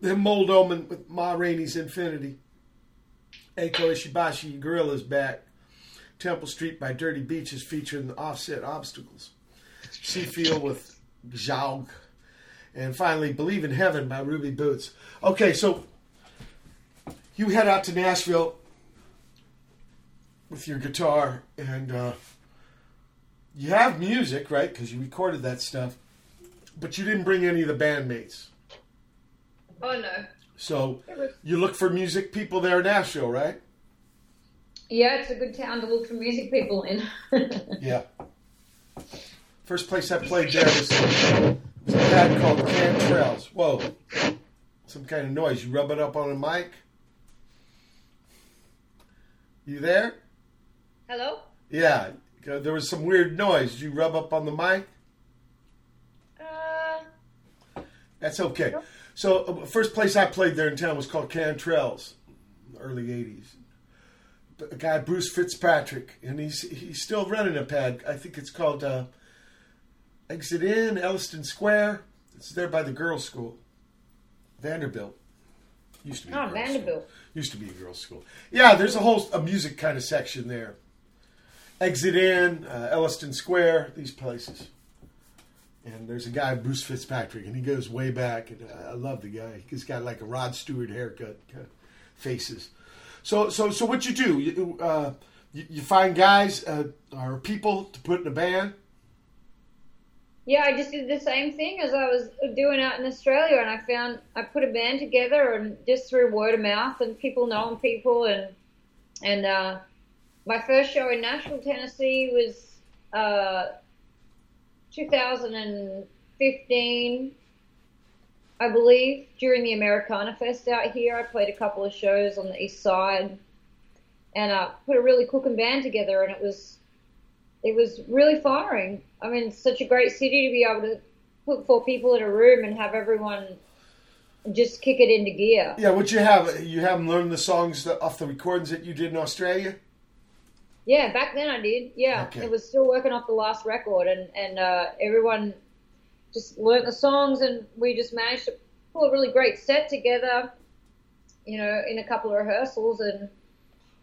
Then Mold Omen with Ma Rainey's Infinity. Eiko Ishibashi Gorilla's back. Temple Street by Dirty Beaches featuring the offset spectacles. Seefeel with Gzaug. And finally, Believe in Heaven by Ruby Boots. Okay, so you head out to Nashville with your guitar and uh, you have music, right? Because you recorded that stuff, but you didn't bring any of the bandmates. Oh no. So you look for music people there in Nashville, right? Yeah, it's a good town to look for music people in. Yeah. First place I played there was, was a pad called Cantrells. Whoa. Some kind of noise. You rub it up on a mic? You there? Hello? Yeah. There was some weird noise. Did you rub up on the mic? Uh, That's okay. So, uh, first place I played there in town was called Cantrells, early '80s. A guy Bruce Fitzpatrick, and he's he's still running a pad. I think it's called uh, Exit In Elliston Square. It's there by the girls' school, Vanderbilt. Used to be. a oh, girls' Vanderbilt. School. Used to be a girls' school. Yeah, there's a whole a music kind of section there. Exit In, uh, Elliston Square, these places. And there's a guy, Bruce Fitzpatrick, and he goes way back. And uh, I love the guy. He's got like a Rod Stewart haircut, kind of faces. So, so, so, what you do? You, uh, you, you find guys uh, or people to put in a band. Yeah, I just did the same thing as I was doing out in Australia, and I found I put a band together, and just through word of mouth and people knowing people, and and uh, my first show in Nashville, Tennessee, was uh, 2015, I believe, during the Americana Fest out here. I played a couple of shows on the east side, and uh, put a really cooking band together, and it was it was really firing. I mean, it's such a great city to be able to put four people in a room and have everyone just kick it into gear. Yeah, what you have? You have them learn the songs off the recordings that you did in Australia. Yeah, back then I did. Yeah, Okay. it was still working off the last record, and and uh, everyone just learnt the songs, and we just managed to pull a really great set together. You know, in a couple of rehearsals, and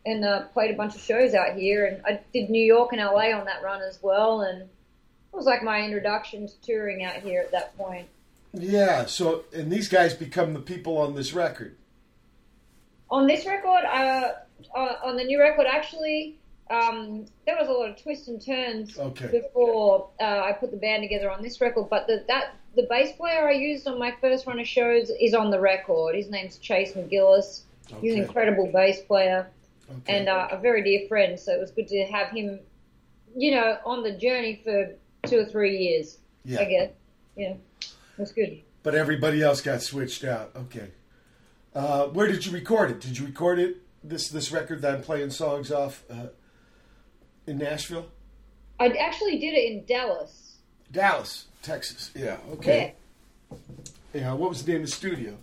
and uh, played a bunch of shows out here, and I did New York and LA on that run as well, and it was like my introduction to touring out here at that point. Yeah. So, and these guys become the people on this record. on this record, uh, uh, on the new record, actually, um, there was a lot of twists and turns Okay. before uh, I put the band together on this record. But the, that the bass player I used on my first run of shows is on the record. His name's Chase McGillis. He's an Okay. incredible bass player Okay. and uh, a very dear friend. So it was good to have him, you know, on the journey for two or three years. Yeah. I guess. Yeah, was good. but everybody else got switched out. Okay. Uh, where did you record it? Did you record it this this record that I'm playing songs off uh, in Nashville, I actually did it in Dallas. Dallas, Texas? Yeah. Okay. Yeah. What was the name of the studio?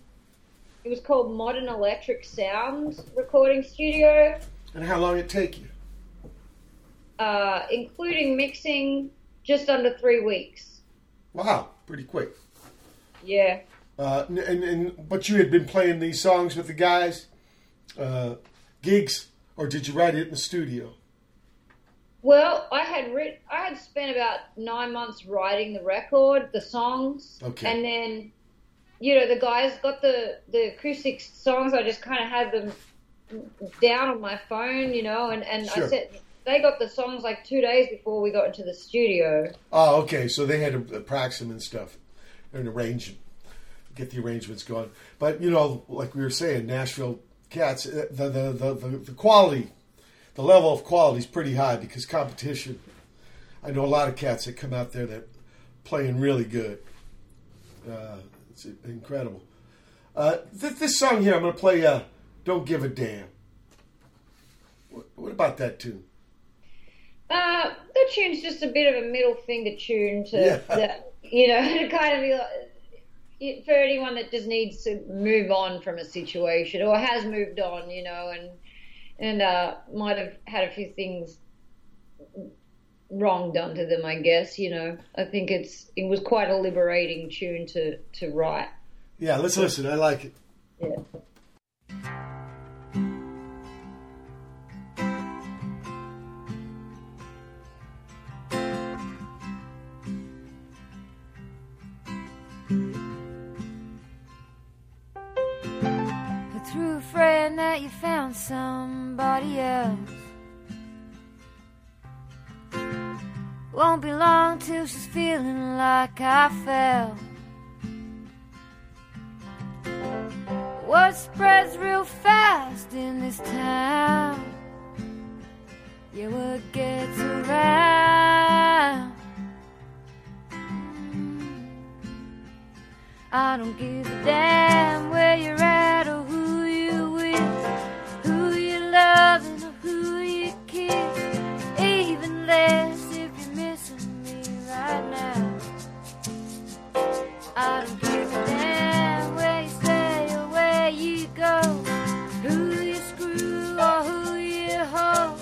It was called Modern Electric Sound Recording Studio, And how long did it take you? uh, including mixing, just under three weeks. Wow, pretty quick. Yeah. Uh, and, and but you had been playing these songs with the guys, uh, gigs, or did you write it in the studio? Well, I had writ- I had spent about nine months writing the record, the songs, Okay. and then, you know, the guys got the the acoustic songs. I just kind of had them down on my phone, you know, and and Sure. I said they got the songs like two days before we got into the studio. Oh, okay. So they had to practice them and stuff, and arrange, get the arrangements going. But you know, like we were saying, Nashville cats, uh, the the the, the, the quality, the level of quality is pretty high because competition. I know a lot of cats that come out there that playing really good. Uh, it's incredible. Uh, th- this song here, I'm going to play. Uh, Don't give a damn. What, what about that tune? Uh, the tune's just a bit of a middle finger tune to, Yeah. that, you know, to kind of be like, for anyone that just needs to move on from a situation or has moved on, you know, and and uh, might have had a few things wrong done to them. I guess you know. I think it's it was quite a liberating tune to to write. Yeah, let's listen. I like it. Yeah. Found somebody else. Won't be long till she's feeling like I felt. Word spreads real fast in this town? Yeah, what gets around? I don't give a damn where you're at loving or who you kiss. Even less if you're missing me right now. I don't give a damn where you stay or where you go, who you screw or who you hold,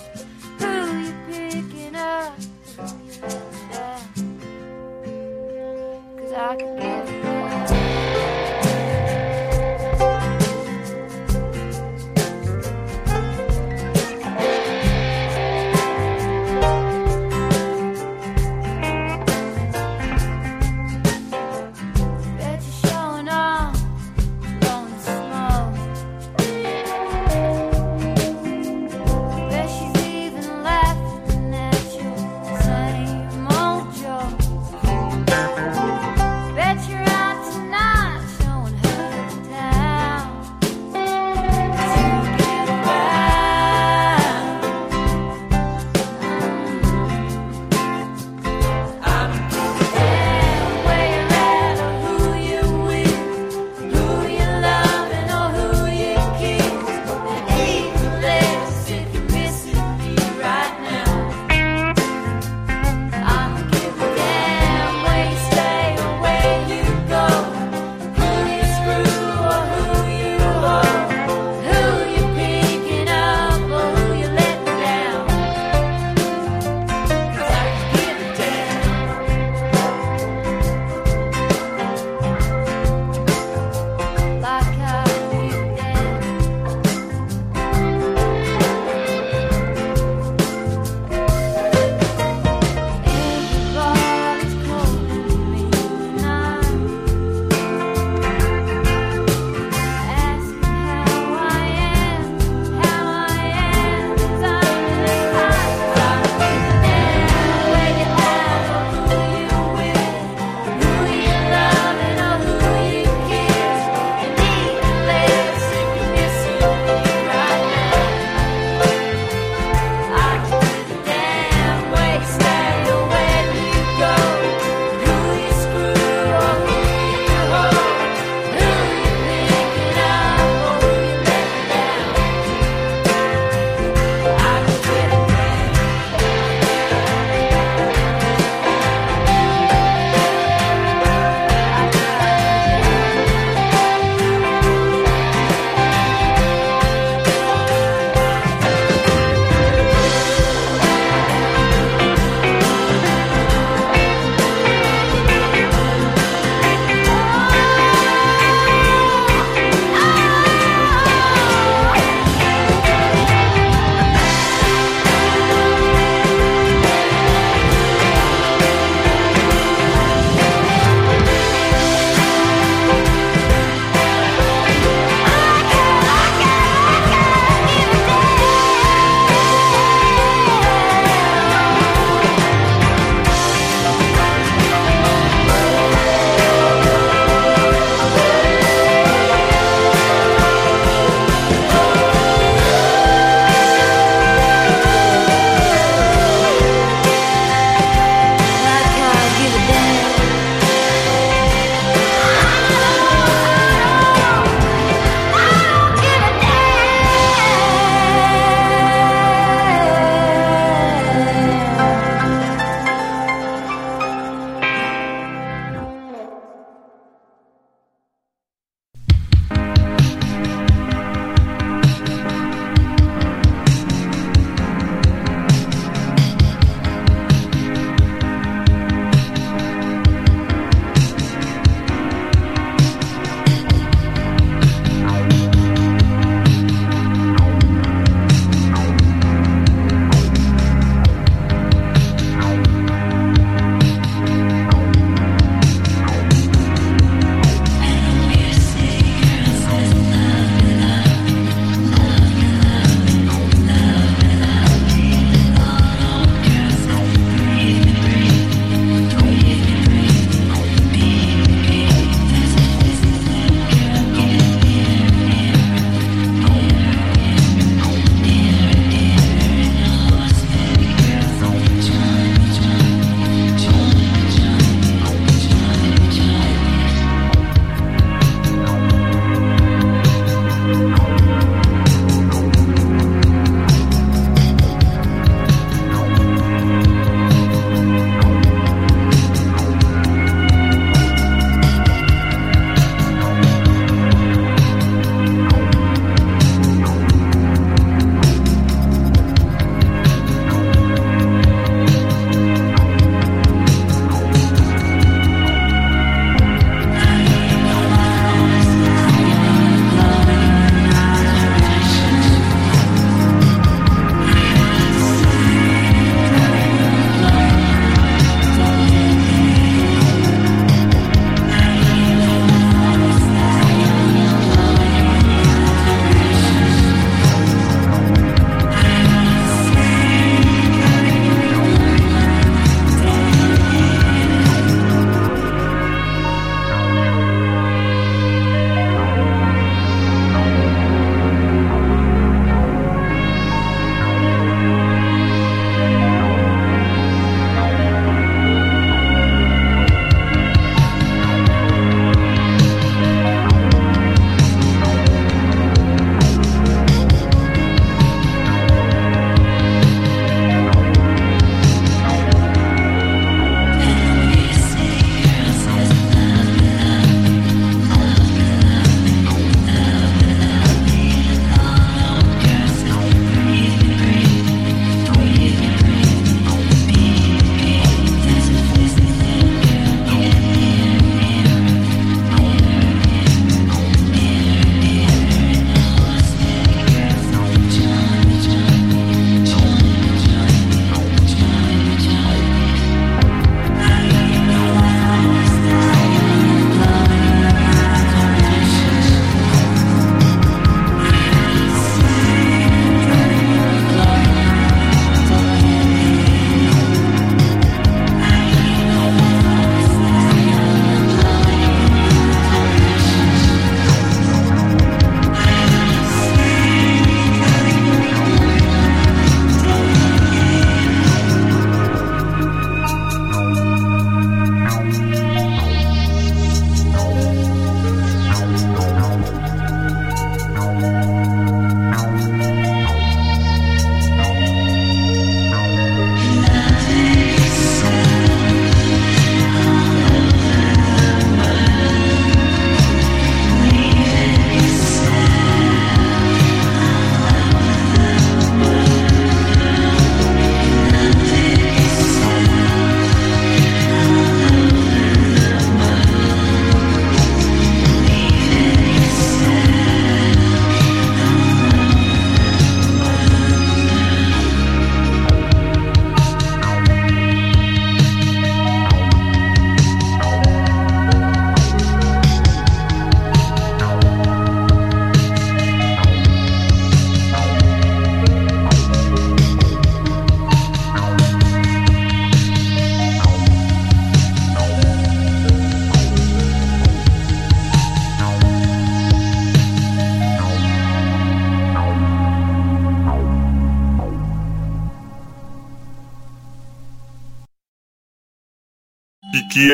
who you picking up, who you down. Cause I could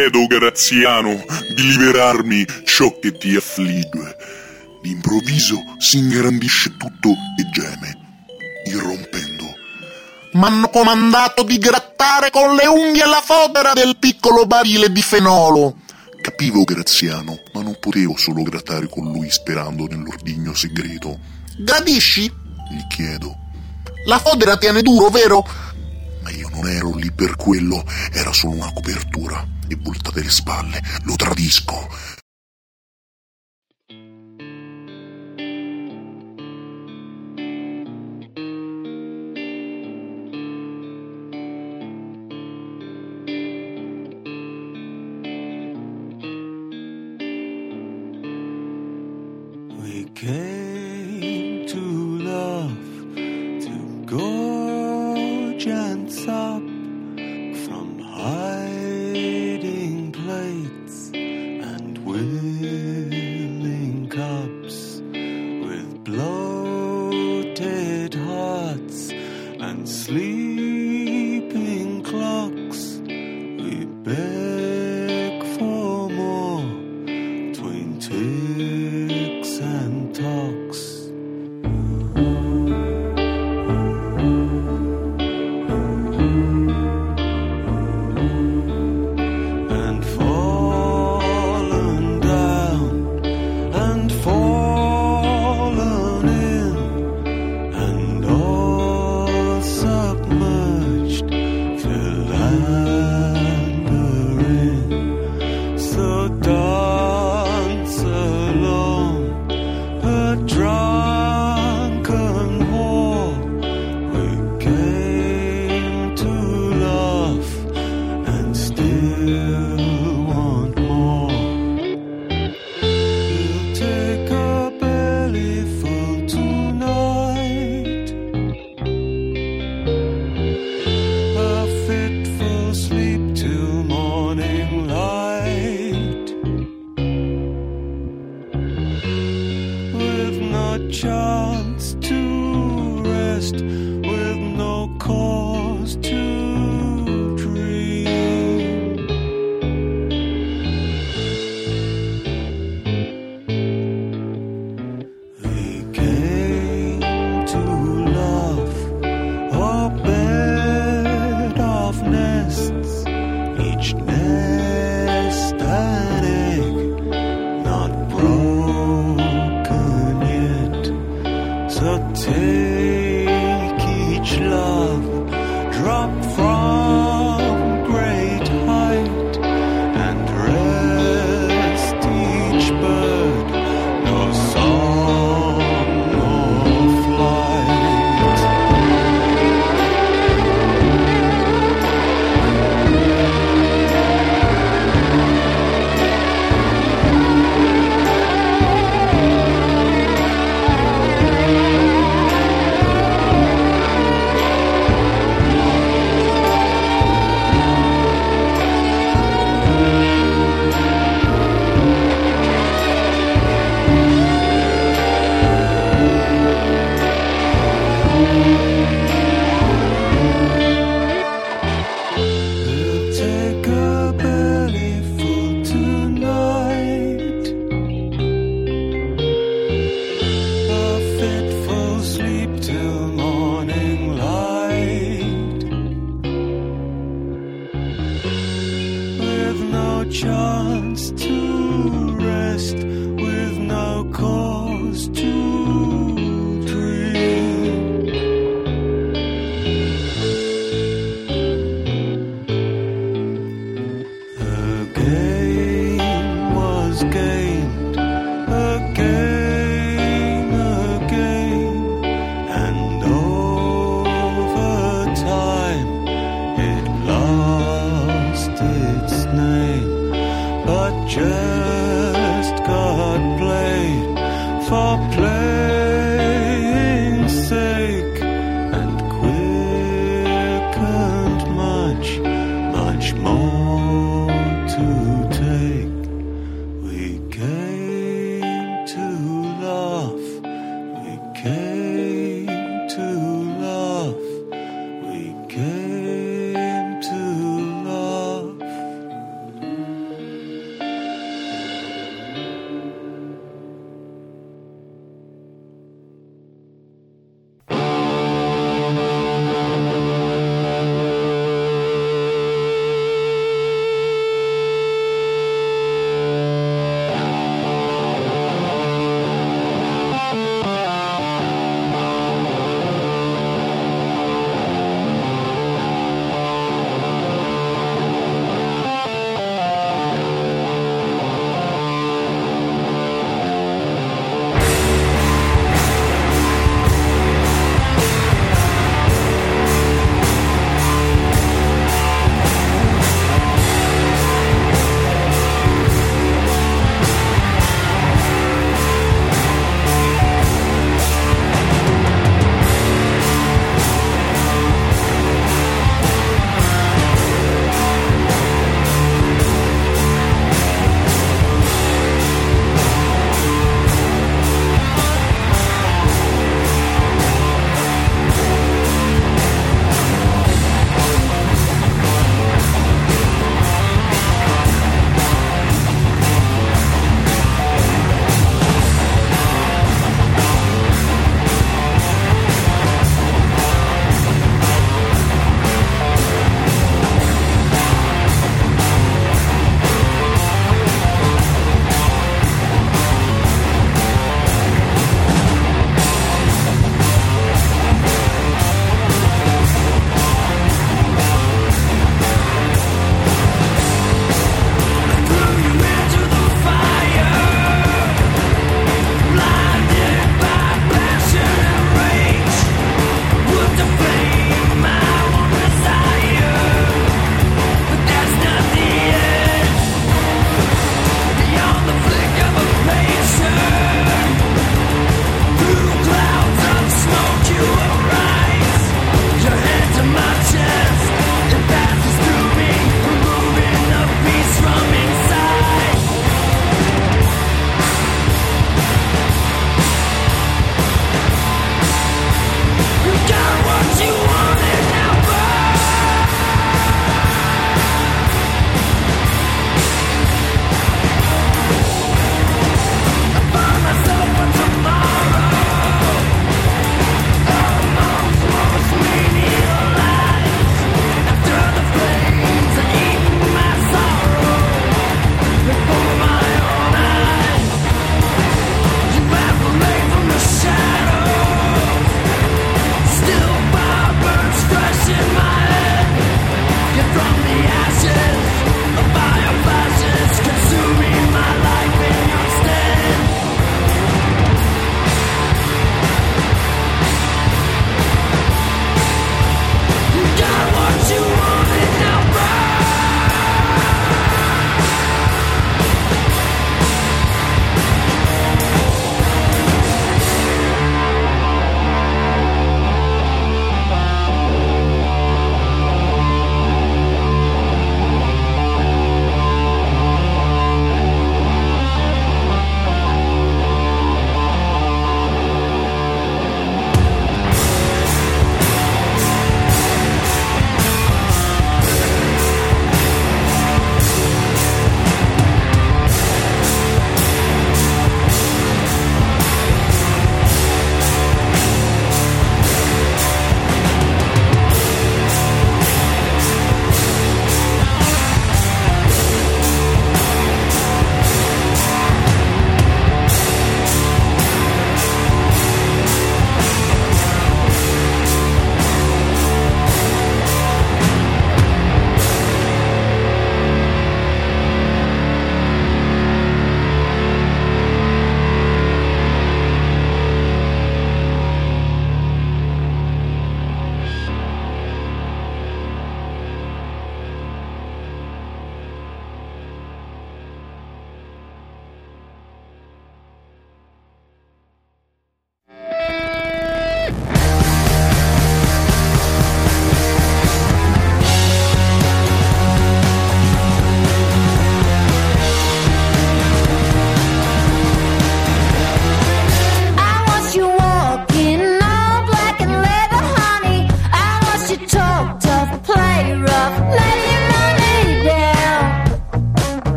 chiedo, Graziano, di liberarmi ciò che ti affligge. D'improvviso si ingrandisce tutto e geme, irrompendo. M'hanno comandato di grattare con le unghie la fodera del piccolo barile di fenolo. Capivo Graziano, ma non potevo solo grattare con lui sperando nell'ordigno segreto. Gradisci? gli chiedo. La fodera tiene duro, vero? Ma io non ero lì per quello, era solo una copertura e volta delle spalle. Lo tradisco.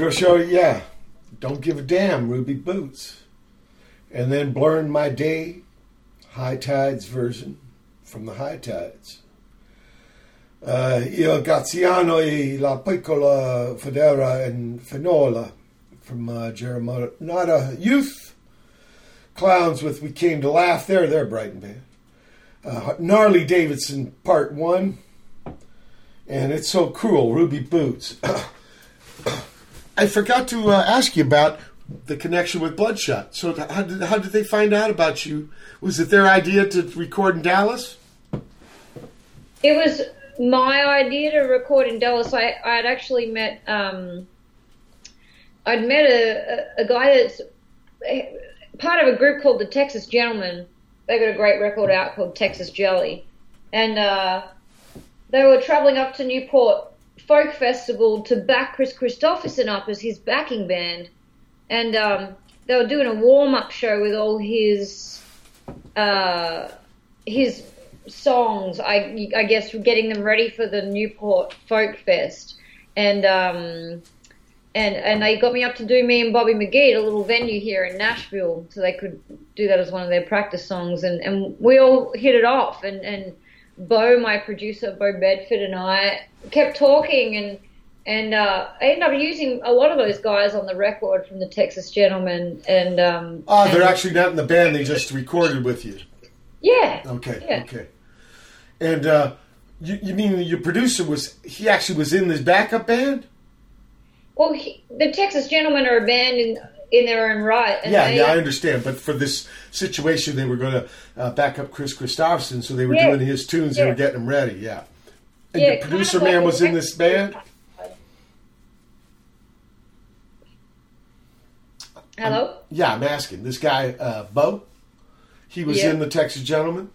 Pedro show, yeah. Don't give a damn, Ruby Boots. And then Blurring My Day, High Tides version from the High Tides. Uh, Il Gaziano e la Piccola Federa and Finola from uh, Jeremiah Youth. Clowwns with We Came to Laugh. They're, they're Brighton band. Uh, Gnarly Davidson, Part 1. And It's So Cruel, Ruby Boots. I forgot to uh, ask you about the connection with Bloodshot. So, how did how did they find out about you? Was it their idea to record in Dallas? It was my idea to record in Dallas. I I'd actually met um, I'd met a, a, a guy that's eh, part of a group called the Texas Gentlemen. They got a great record out called Texas Jelly, and uh, they were traveling up to Newport Folk Festival to back Kris Kristofferson up as his backing band, and um, they were doing a warm up show with all his uh, his songs. I I guess we're getting them ready for the Newport Folk Fest, and um, and and they got me up to do me and Bobby McGee at a little venue here in Nashville, so they could do that as one of their practice songs, and and we all hit it off, and and Beau, my producer, Beau Bedford, and I kept talking, and and uh, I ended up using a lot of those guys on the record from the Texas Gentlemen, and um, Oh, they're and- actually not in the band. They just recorded with you. yeah, Okay, Yeah. okay. And uh, you, you mean your producer was he actually was in this backup band? Well, he, the Texas Gentlemen are a band in in their own right. And yeah, they, yeah, I understand. But for this situation, they were going to uh, back up Kris Kristofferson, so they were Yeah. doing his tunes. They were getting them ready. Yeah. And Yeah, your kind producer of man was in this band. Hello. Yeah, I'm asking this guy, uh, Beau. He was Yeah. in the Texas Gentlemen.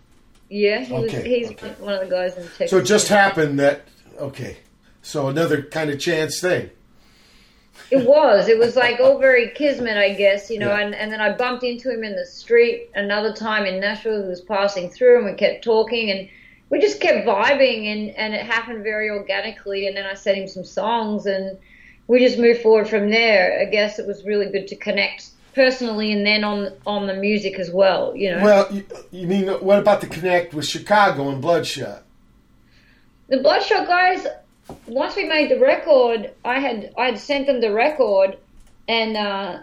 Yeah, he was, Okay, he's one of the guys in Texas. So it just happened that okay. So another kind of chance thing. It was. It was like all very kismet, I guess, you know. Yeah. And, and then I bumped into him in the street another time in Nashville. He was passing through, and we kept talking, and we just kept vibing, and, and it happened very organically. And then I sent him some songs, and we just moved forward from there. I guess it was really good to connect personally, and then on on the music as well. You know. Well, you, you mean what about the connect with Chicago and Bloodshot? the Bloodshot guys, once we made the record, I had I had sent them the record, and uh,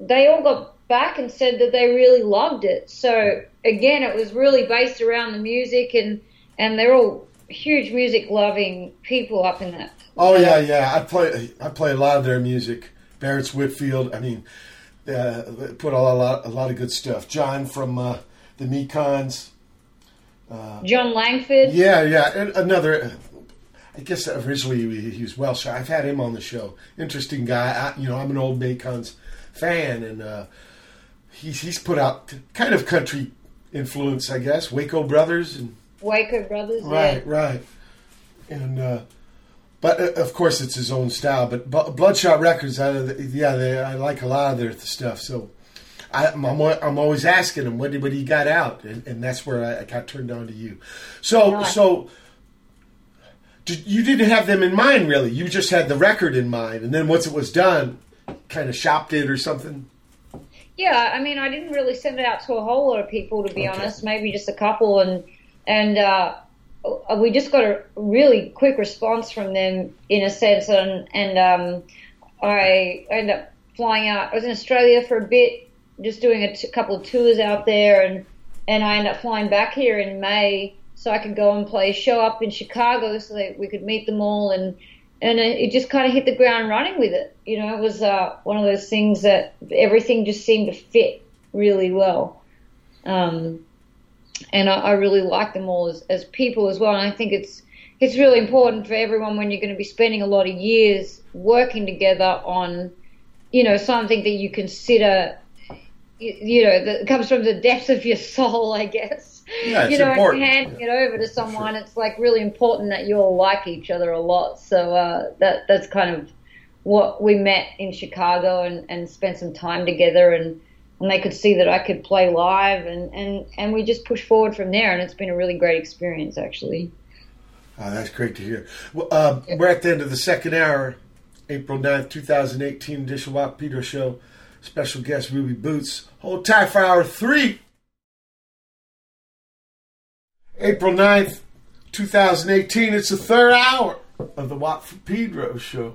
they all got back and said that they really loved it. So again, it was really based around the music, and and they're all huge music loving people up in that. Oh yeah, yeah. I play I play a lot of their music. Barrence Whitfield. I mean, uh, put a lot, a lot of good stuff. John from uh, the Mekons. Uh, Jon Langford. Yeah, yeah. And another. I guess originally he was Welsh. I've had him on the show. Interesting guy. I, you know, I'm an old Mekons fan, and uh, he's he's put out kind of country influence, I guess. Waco Brothers and Waco Brothers. right, Yeah. right. And uh, but uh, of course it's his own style. But Bu- Bloodshot Records, I, yeah, they, I like a lot of their stuff. So. I, I'm, I'm always asking him what, what he got out, and, and that's where I, I got turned on to you. So, so did, you didn't have them in mind, really. You just had the record in mind, and then once it was done, kind of shopped it or something. Yeah, I mean, I didn't really send it out to a whole lot of people, to be Okay. honest. Maybe just a couple, and and uh, we just got a really quick response from them, in a sense. And and um, I ended up flying out. I was in Australia for a bit, just doing a t- couple of tours out there, and and I ended up flying back here in May so I could go and play show up in Chicago, so that we could meet them all and and it it just kind of hit the ground running with it. You know, it was uh, one of those things that everything just seemed to fit really well. Um, and I, I really like them all as, as people as well. And I think it's it's really important for everyone when you're going to be spending a lot of years working together on, you know, something that you consider, you, you know, that comes from the depths of your soul, I guess. Yeah, you know, important. and handing it over to someone, it's like really important that you all like each other a lot. So uh, that that's kind of what we met in Chicago and, and spent some time together and and they could see that I could play live and, and, and we just pushed forward from there and it's been a really great experience actually. Oh, that's great to hear. Well, uh, we're at the end of the second hour, April 9th, 2018 edition Wap Peter Show. Special guest Ruby Boots. Hold tight for hour three. April 9th, 2018. It's the third hour of the Watt for Pedro show.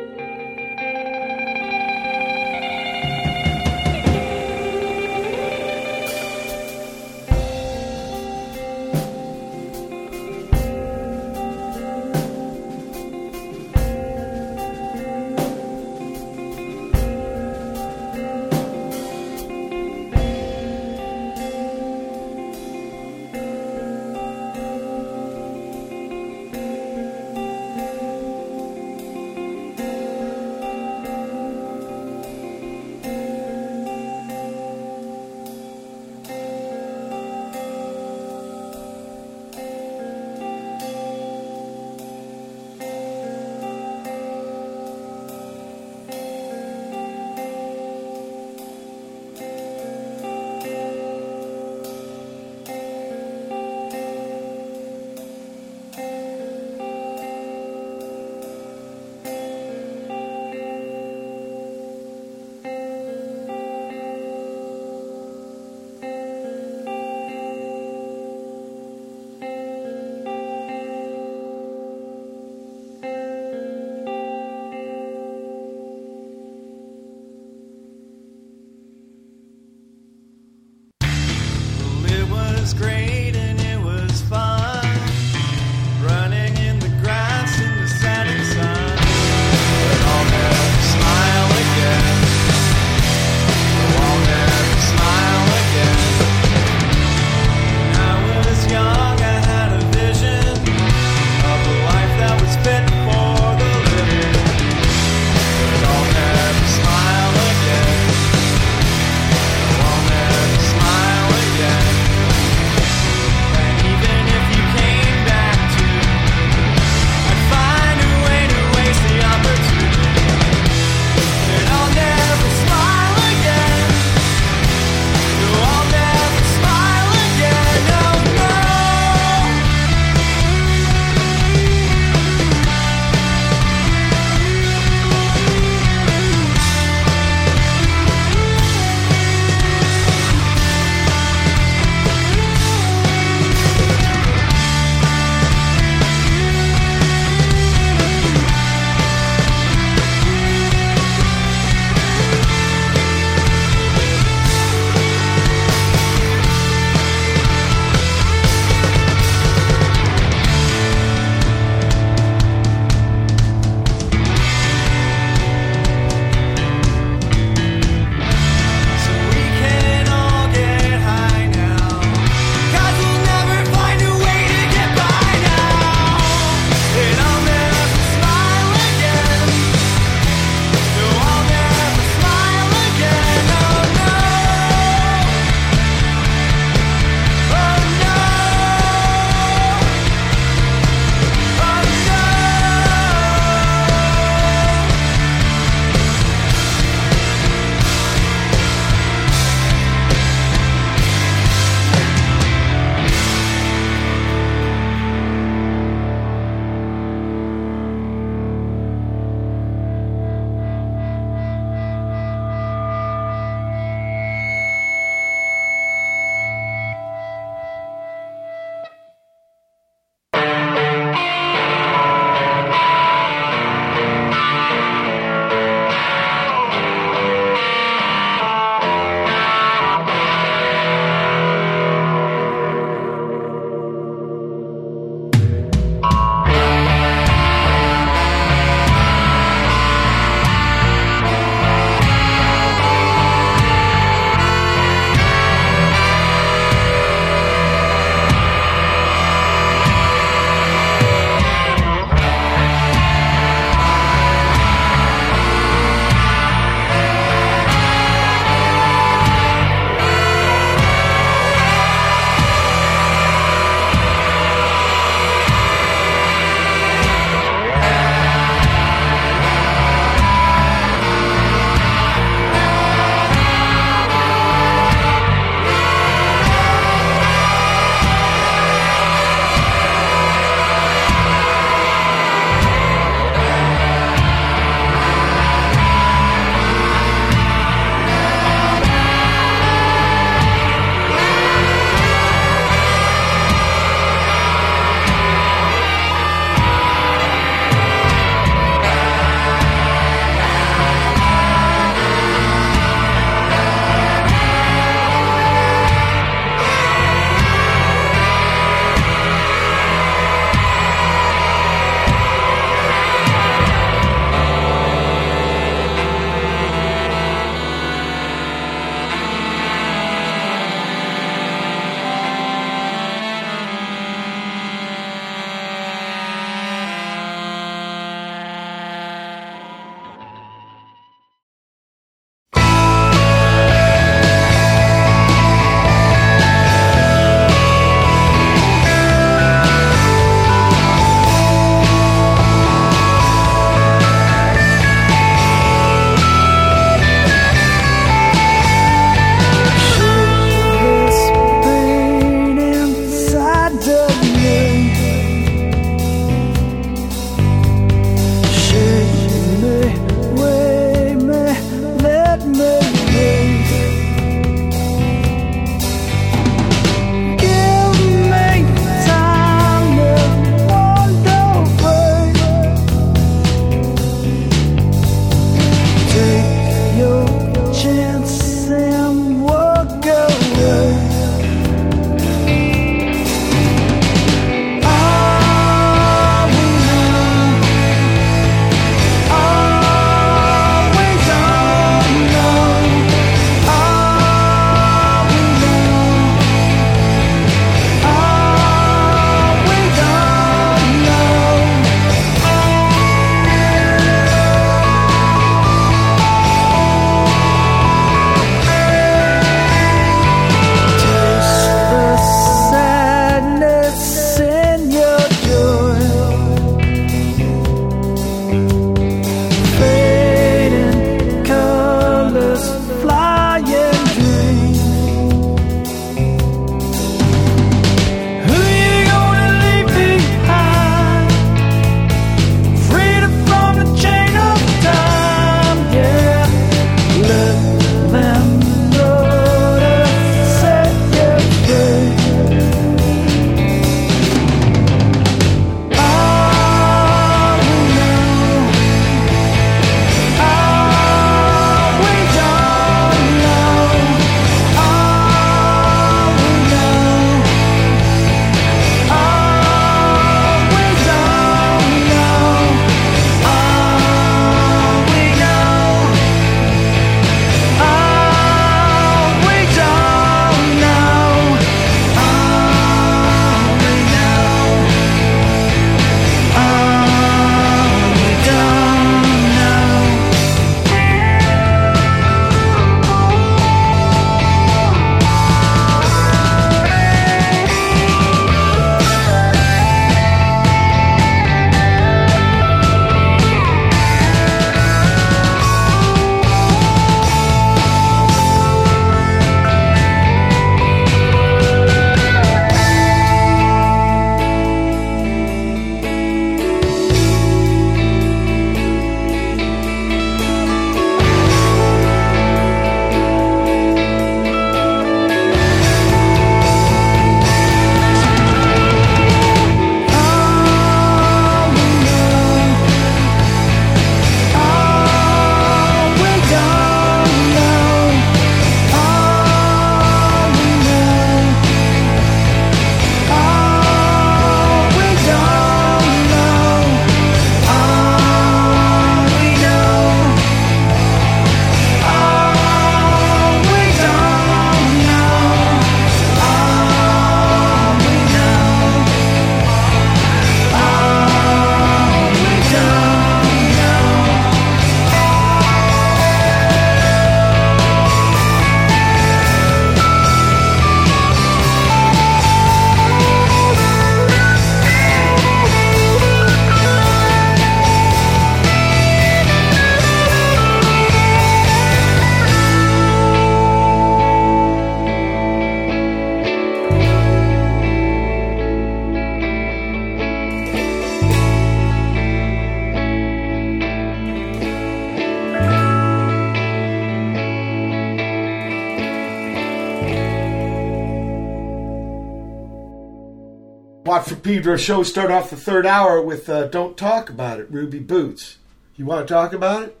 Pedro show start off the third hour with uh, "Don't Talk About It," Ruby Boots. You want to talk about it?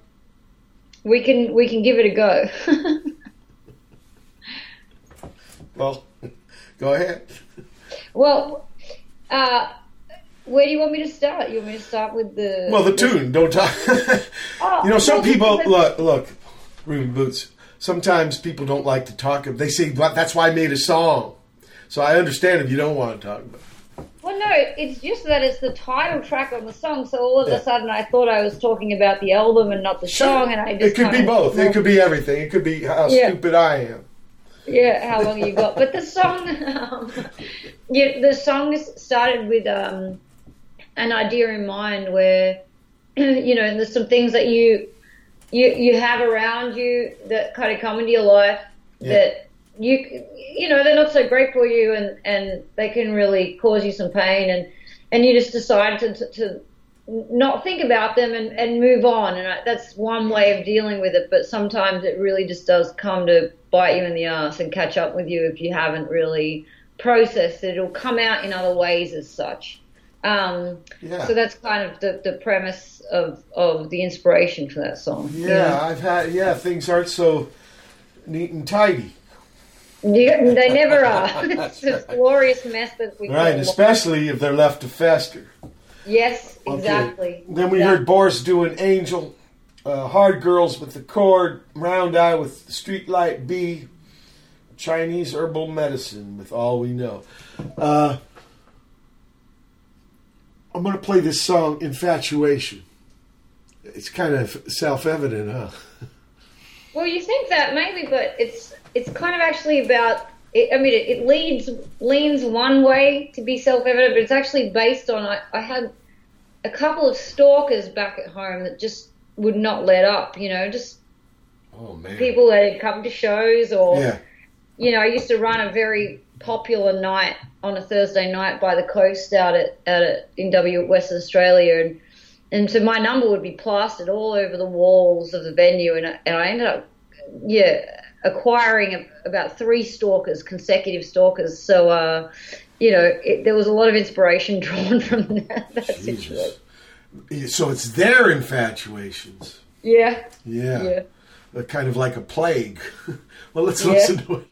We can we can give it a go. Well, go ahead. well, uh, where do you want me to start? You want me to start with the Well, the tune. Don't talk. Oh, you know, some people look. Look, Ruby Boots. Sometimes people don't like to talk. They say that's why I made a song. So I understand if you don't want to talk about. it. Well, no, it's just that it's the title track on the song. So all of Yeah. a sudden, I thought I was talking about the album and not the song, and I just It could be both. It could be everything. It could be how Yeah. stupid I am. Yeah, how long you got? But the song, um, yeah, the song started with um, an idea in mind where, you know, there's some things that you you you have around you that kind of come into your life Yeah. that you you know they're not so great for you and and they can really cause you some pain and and you just decide to to, to not think about them and, and move on and I, that's one way of dealing with it but sometimes it really just does come to bite you in the ass and catch up with you if you haven't really processed it it'll come out in other ways as such um, Yeah. so that's kind of the, the premise of, of the inspiration for that song you Yeah, know? I've had. Yeah, things aren't so neat and tidy. They never are. it's this glorious mess that we got. Right, especially if they're left to fester. Yes, Okay. exactly. Then we heard Boris doing Angel, uh, Hard Girls with the Chord, Round Eye with Streetlight B, Chinese Herbal Medicine with All We Know. Uh, I'm going to play this song, Infatuation. It's kind of self evident, huh? Well, you think that maybe, but it's it's kind of actually about. It, I mean, it, it leads leans one way to be self-evident, but it's actually based on. I, I had a couple of stalkers back at home that just would not let up. You know, just Oh, man. people that had come to shows or Yeah. you know, I used to run a very popular night on a Thursday night by the coast out at, out at in W Western Australia, and and so my number would be plastered all over the walls of the venue, and I, and I ended up, yeah, acquiring about three stalkers, consecutive stalkers. So, uh, you know, it, there was a lot of inspiration drawn from that, that situation. So it's their infatuations. Yeah. Yeah. Yeah. Kind of like a plague. well, let's Yeah. listen to it.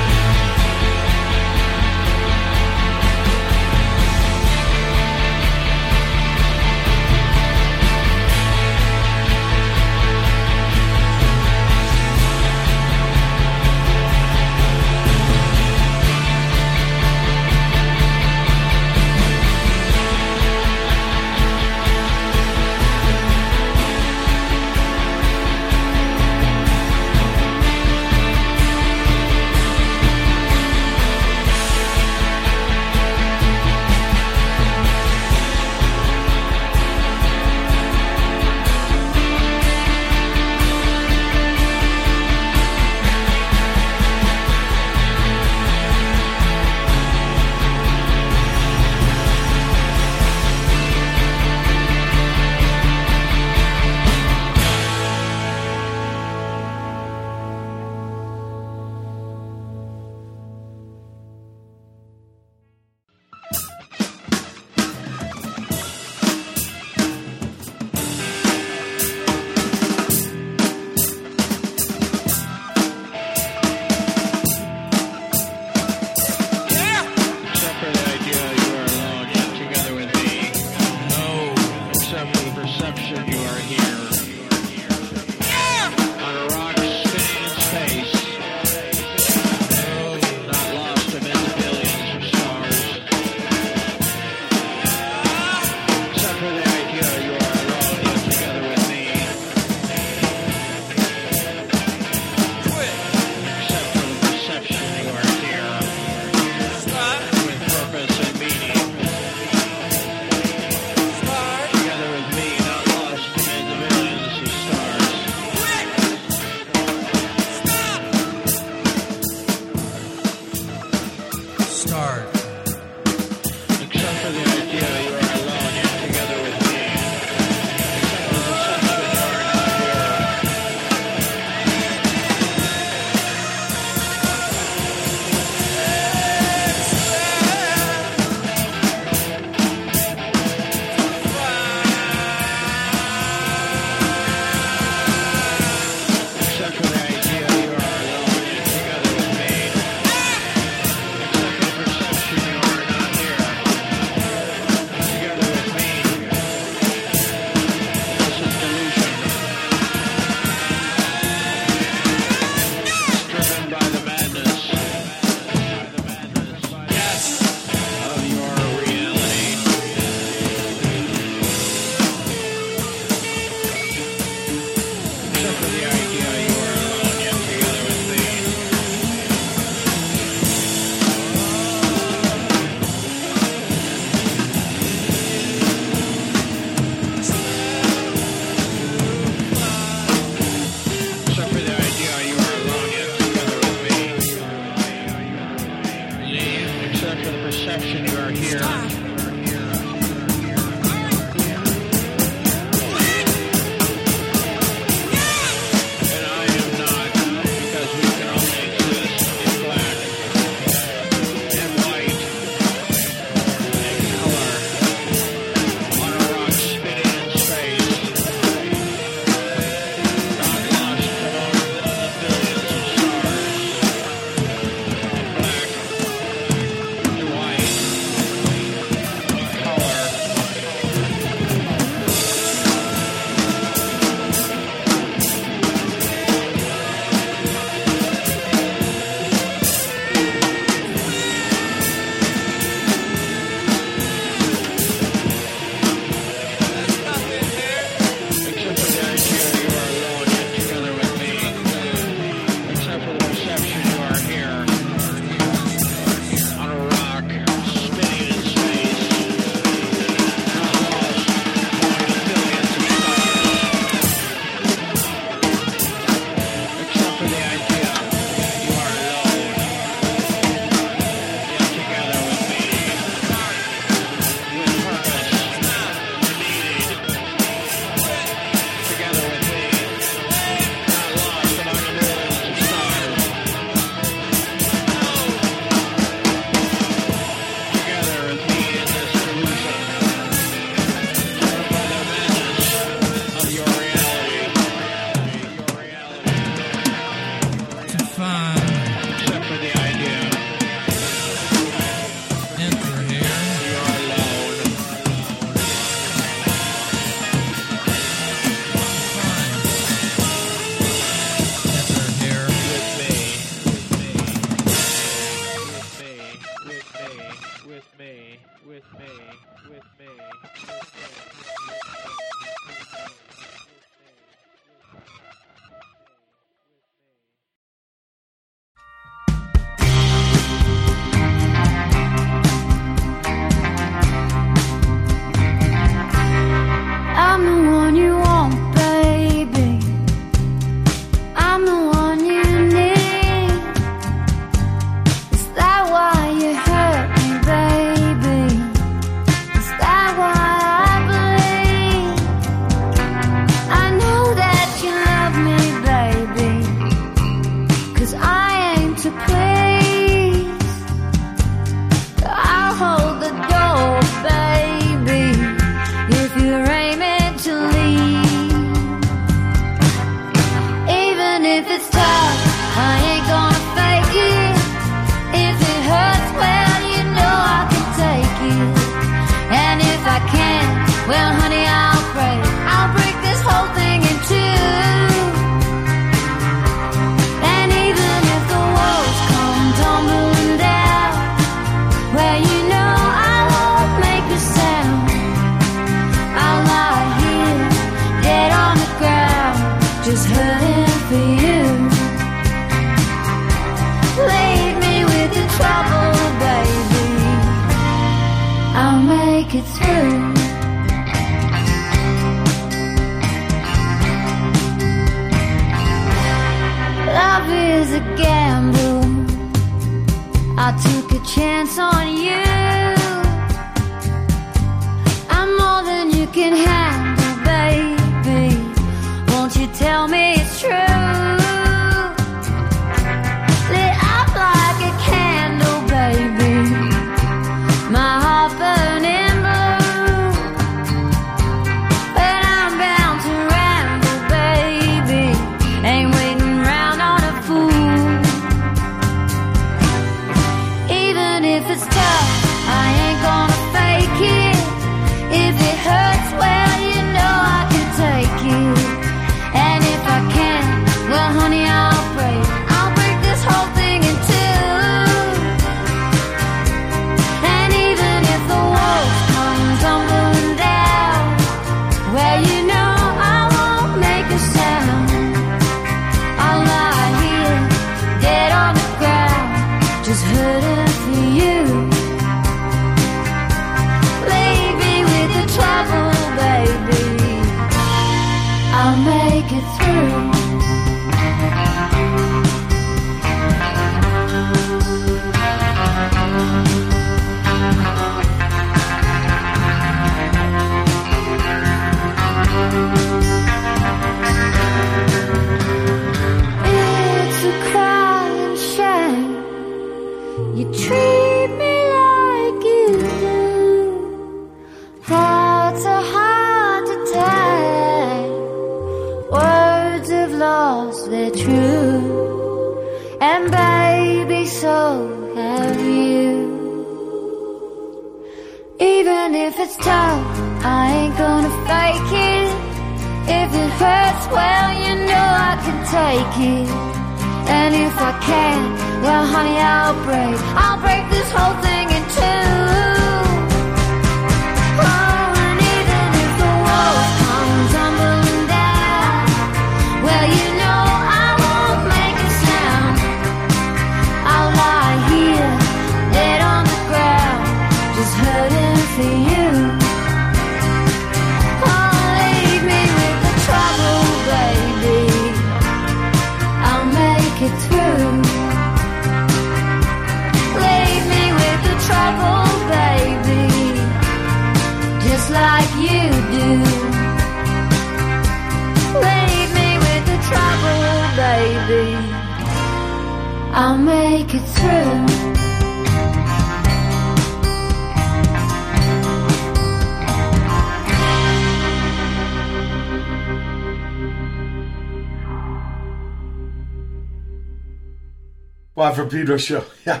Pedro show, yeah.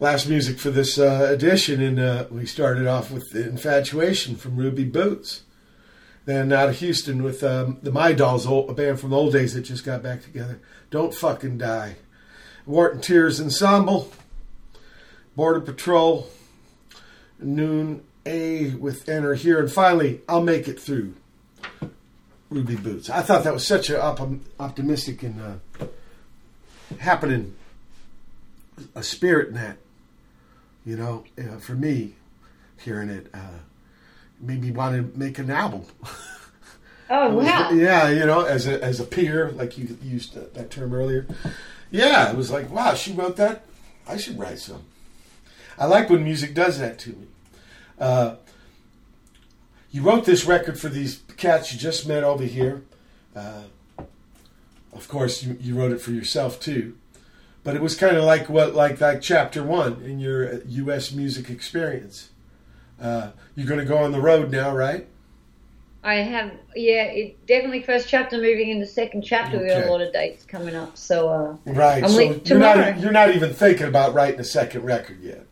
Last music for this uh, edition, and uh, we started off with "Infatuation" from Ruby Boots. Then out of Houston with um, the Mydolls, old, a band from the old days that just got back together. "Don't Fucking Die." Wharton Tiers Ensemble, Border Patrol, Noon A with Enter Here, and finally, I'll Make It Through. Ruby Boots. I thought that was such an op- optimistic and uh, happening a spirit in that. You know, uh, for me, hearing it uh, made me want to make an album. Oh wow! Yeah, you know, as a as a peer, like you used that, that term earlier. Yeah, it was like, wow, she wrote that. I should write some. I like when music does that to me. Uh, you wrote this record for these cats you just met over here. Uh, of course, you, you wrote it for yourself too, but it was kind of like what, like like chapter one in your U.S. music experience. Uh, you're going to go on the road now, right? I have, yeah, it definitely first chapter moving into second chapter. We got a lot of dates coming up, so uh, Right. I'm so you're not you're not even thinking about writing a second record yet.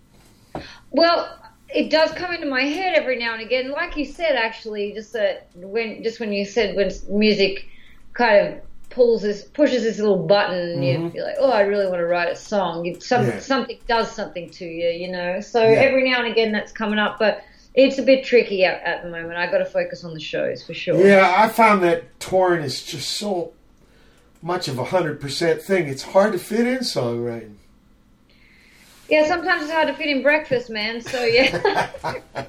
Well, it does come into my head every now and again. Like you said, actually, just that when just when you said when music kind of pulls this pushes this little button, you Mhm. feel like, oh, I really want to write a song. It, some, Yeah. Something does something to you, you know. So Yeah. every now and again, that's coming up, but. It's a bit tricky at, at the moment. I got to focus on the shows for sure. Yeah, I found that touring is just so much of a hundred percent thing. It's hard to fit in songwriting. Yeah, sometimes it's hard to fit in breakfast, man. So yeah.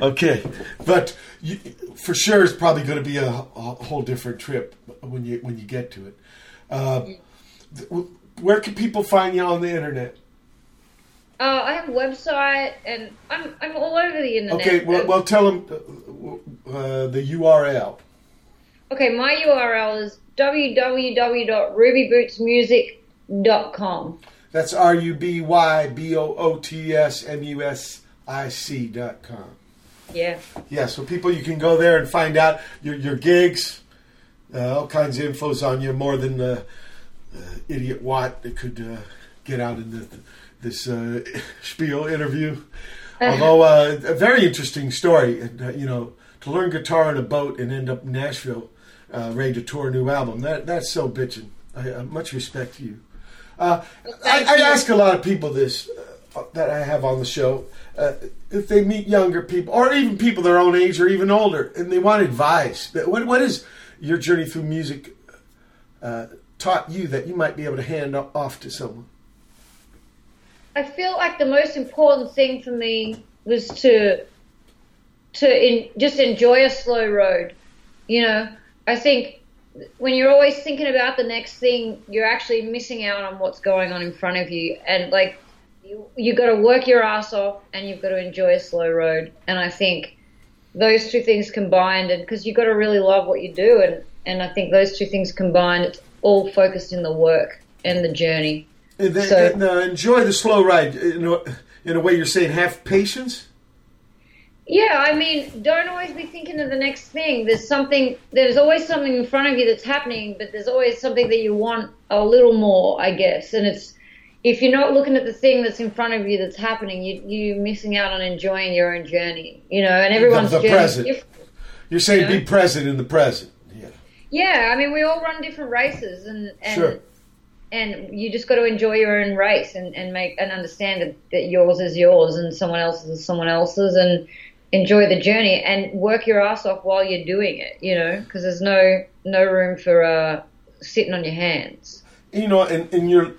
Okay, but you, for sure, it's probably going to be a, a whole different trip when you when you get to it. Uh, th- where can people find you on the internet? Uh, I have a website, and I'm I'm all over the internet. Okay, well, well tell them uh, the URL. Okay, my URL is www.rubybootsmusic.com. That's R U B Y B O O T S M U S I C dot com. Yeah. Yeah, so people, you can go there and find out your your gigs, uh, all kinds of infos on you, more than uh, uh, idiot Watt that could uh, get out in the, this uh, spiel interview. Although uh, a very interesting story, uh, you know, to learn guitar in a boat and end up in Nashville, uh, ready to tour a new album. That that's so bitching. I, uh, much respect to you. Uh, I, I ask a lot of people this uh, that I have on the show uh, if they meet younger people or even people their own age or even older and they want advice. What what is your journey through music uh, taught you that you might be able to hand off to someone? I feel like the most important thing for me was to to in, just enjoy a slow road. You know, I think when you're always thinking about the next thing, you're actually missing out on what's going on in front of you. And like, you you got to work your ass off, and you've got to enjoy a slow road. And I think those two things combined, and because you've got to really love what you do, and and I think those two things combined, it's all focused in the work and the journey. And then, So- and, uh, enjoy the slow ride. In a, in a way, you're saying have patience. Yeah, I mean, don't always be thinking of the next thing. There's something, there's always something in front of you that's happening, but there's always something that you want a little more, I guess. And it's, if you're not looking at the thing that's in front of you that's happening, you, you're missing out on enjoying your own journey, you know, and everyone's the journey present. You're saying Yeah. be present in the present. Yeah, Yeah. I mean, we all run different races, and and Sure. and you just got to enjoy your own race and and make and understand that, that yours is yours and someone else's is someone else's, and enjoy the journey and work your ass off while you're doing it. You know, because there's no no room for uh, sitting on your hands. you know, in, in your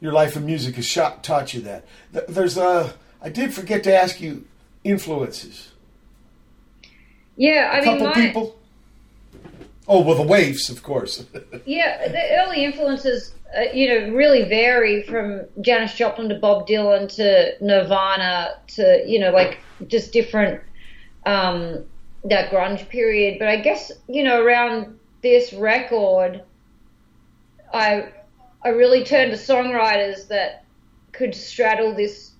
your life of music has shot, taught you that. There's a. I did forget to ask you influences. Yeah, I A mean, couple my, people. Oh well, the Waifs, of course. Yeah, the early influences, uh, you know, really vary from Janis Joplin to Bob Dylan to Nirvana to, you know, like just different, um, that grunge period. But I guess, you know, around this record, I, I really turned to songwriters that could straddle this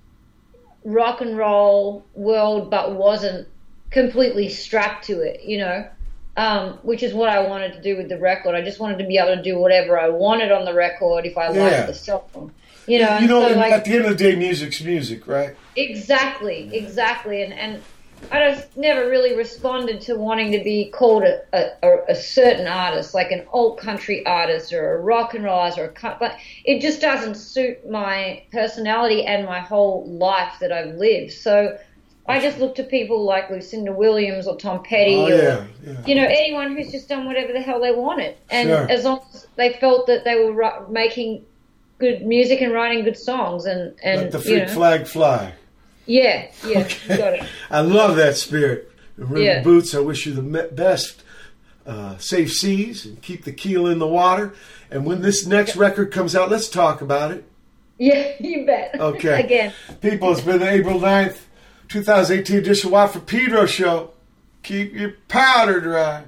rock and roll world, but wasn't completely strapped to it, you know um, which is what I wanted to do with the record. I just wanted to be able to do whatever I wanted on the record if I Yeah. liked the song. You know, you know, so like at the end of the day, music's music, right? exactly, exactly, and and I just never really responded to wanting to be called a, a, a- certain artist, like an old country artist or a rock and roll artist or a. But it just doesn't suit my personality and my whole life that I've lived. So. I just look to people like Lucinda Williams or Tom Petty Oh, or yeah, yeah. you know anyone who's just done whatever the hell they wanted, and Sure. as long as they felt that they were making good music and writing good songs, and and Let the you know, flag fly. Yeah, yeah, you got it. I love that spirit. Ruby Yeah. Boots, I wish you the best. Uh, safe seas and keep the keel in the water. And when this next record comes out, let's talk about it. Yeah, you bet. Okay. Again. People, it's been the April 9th, 2018 edition of Watt for Pedro show. Keep your powder dry.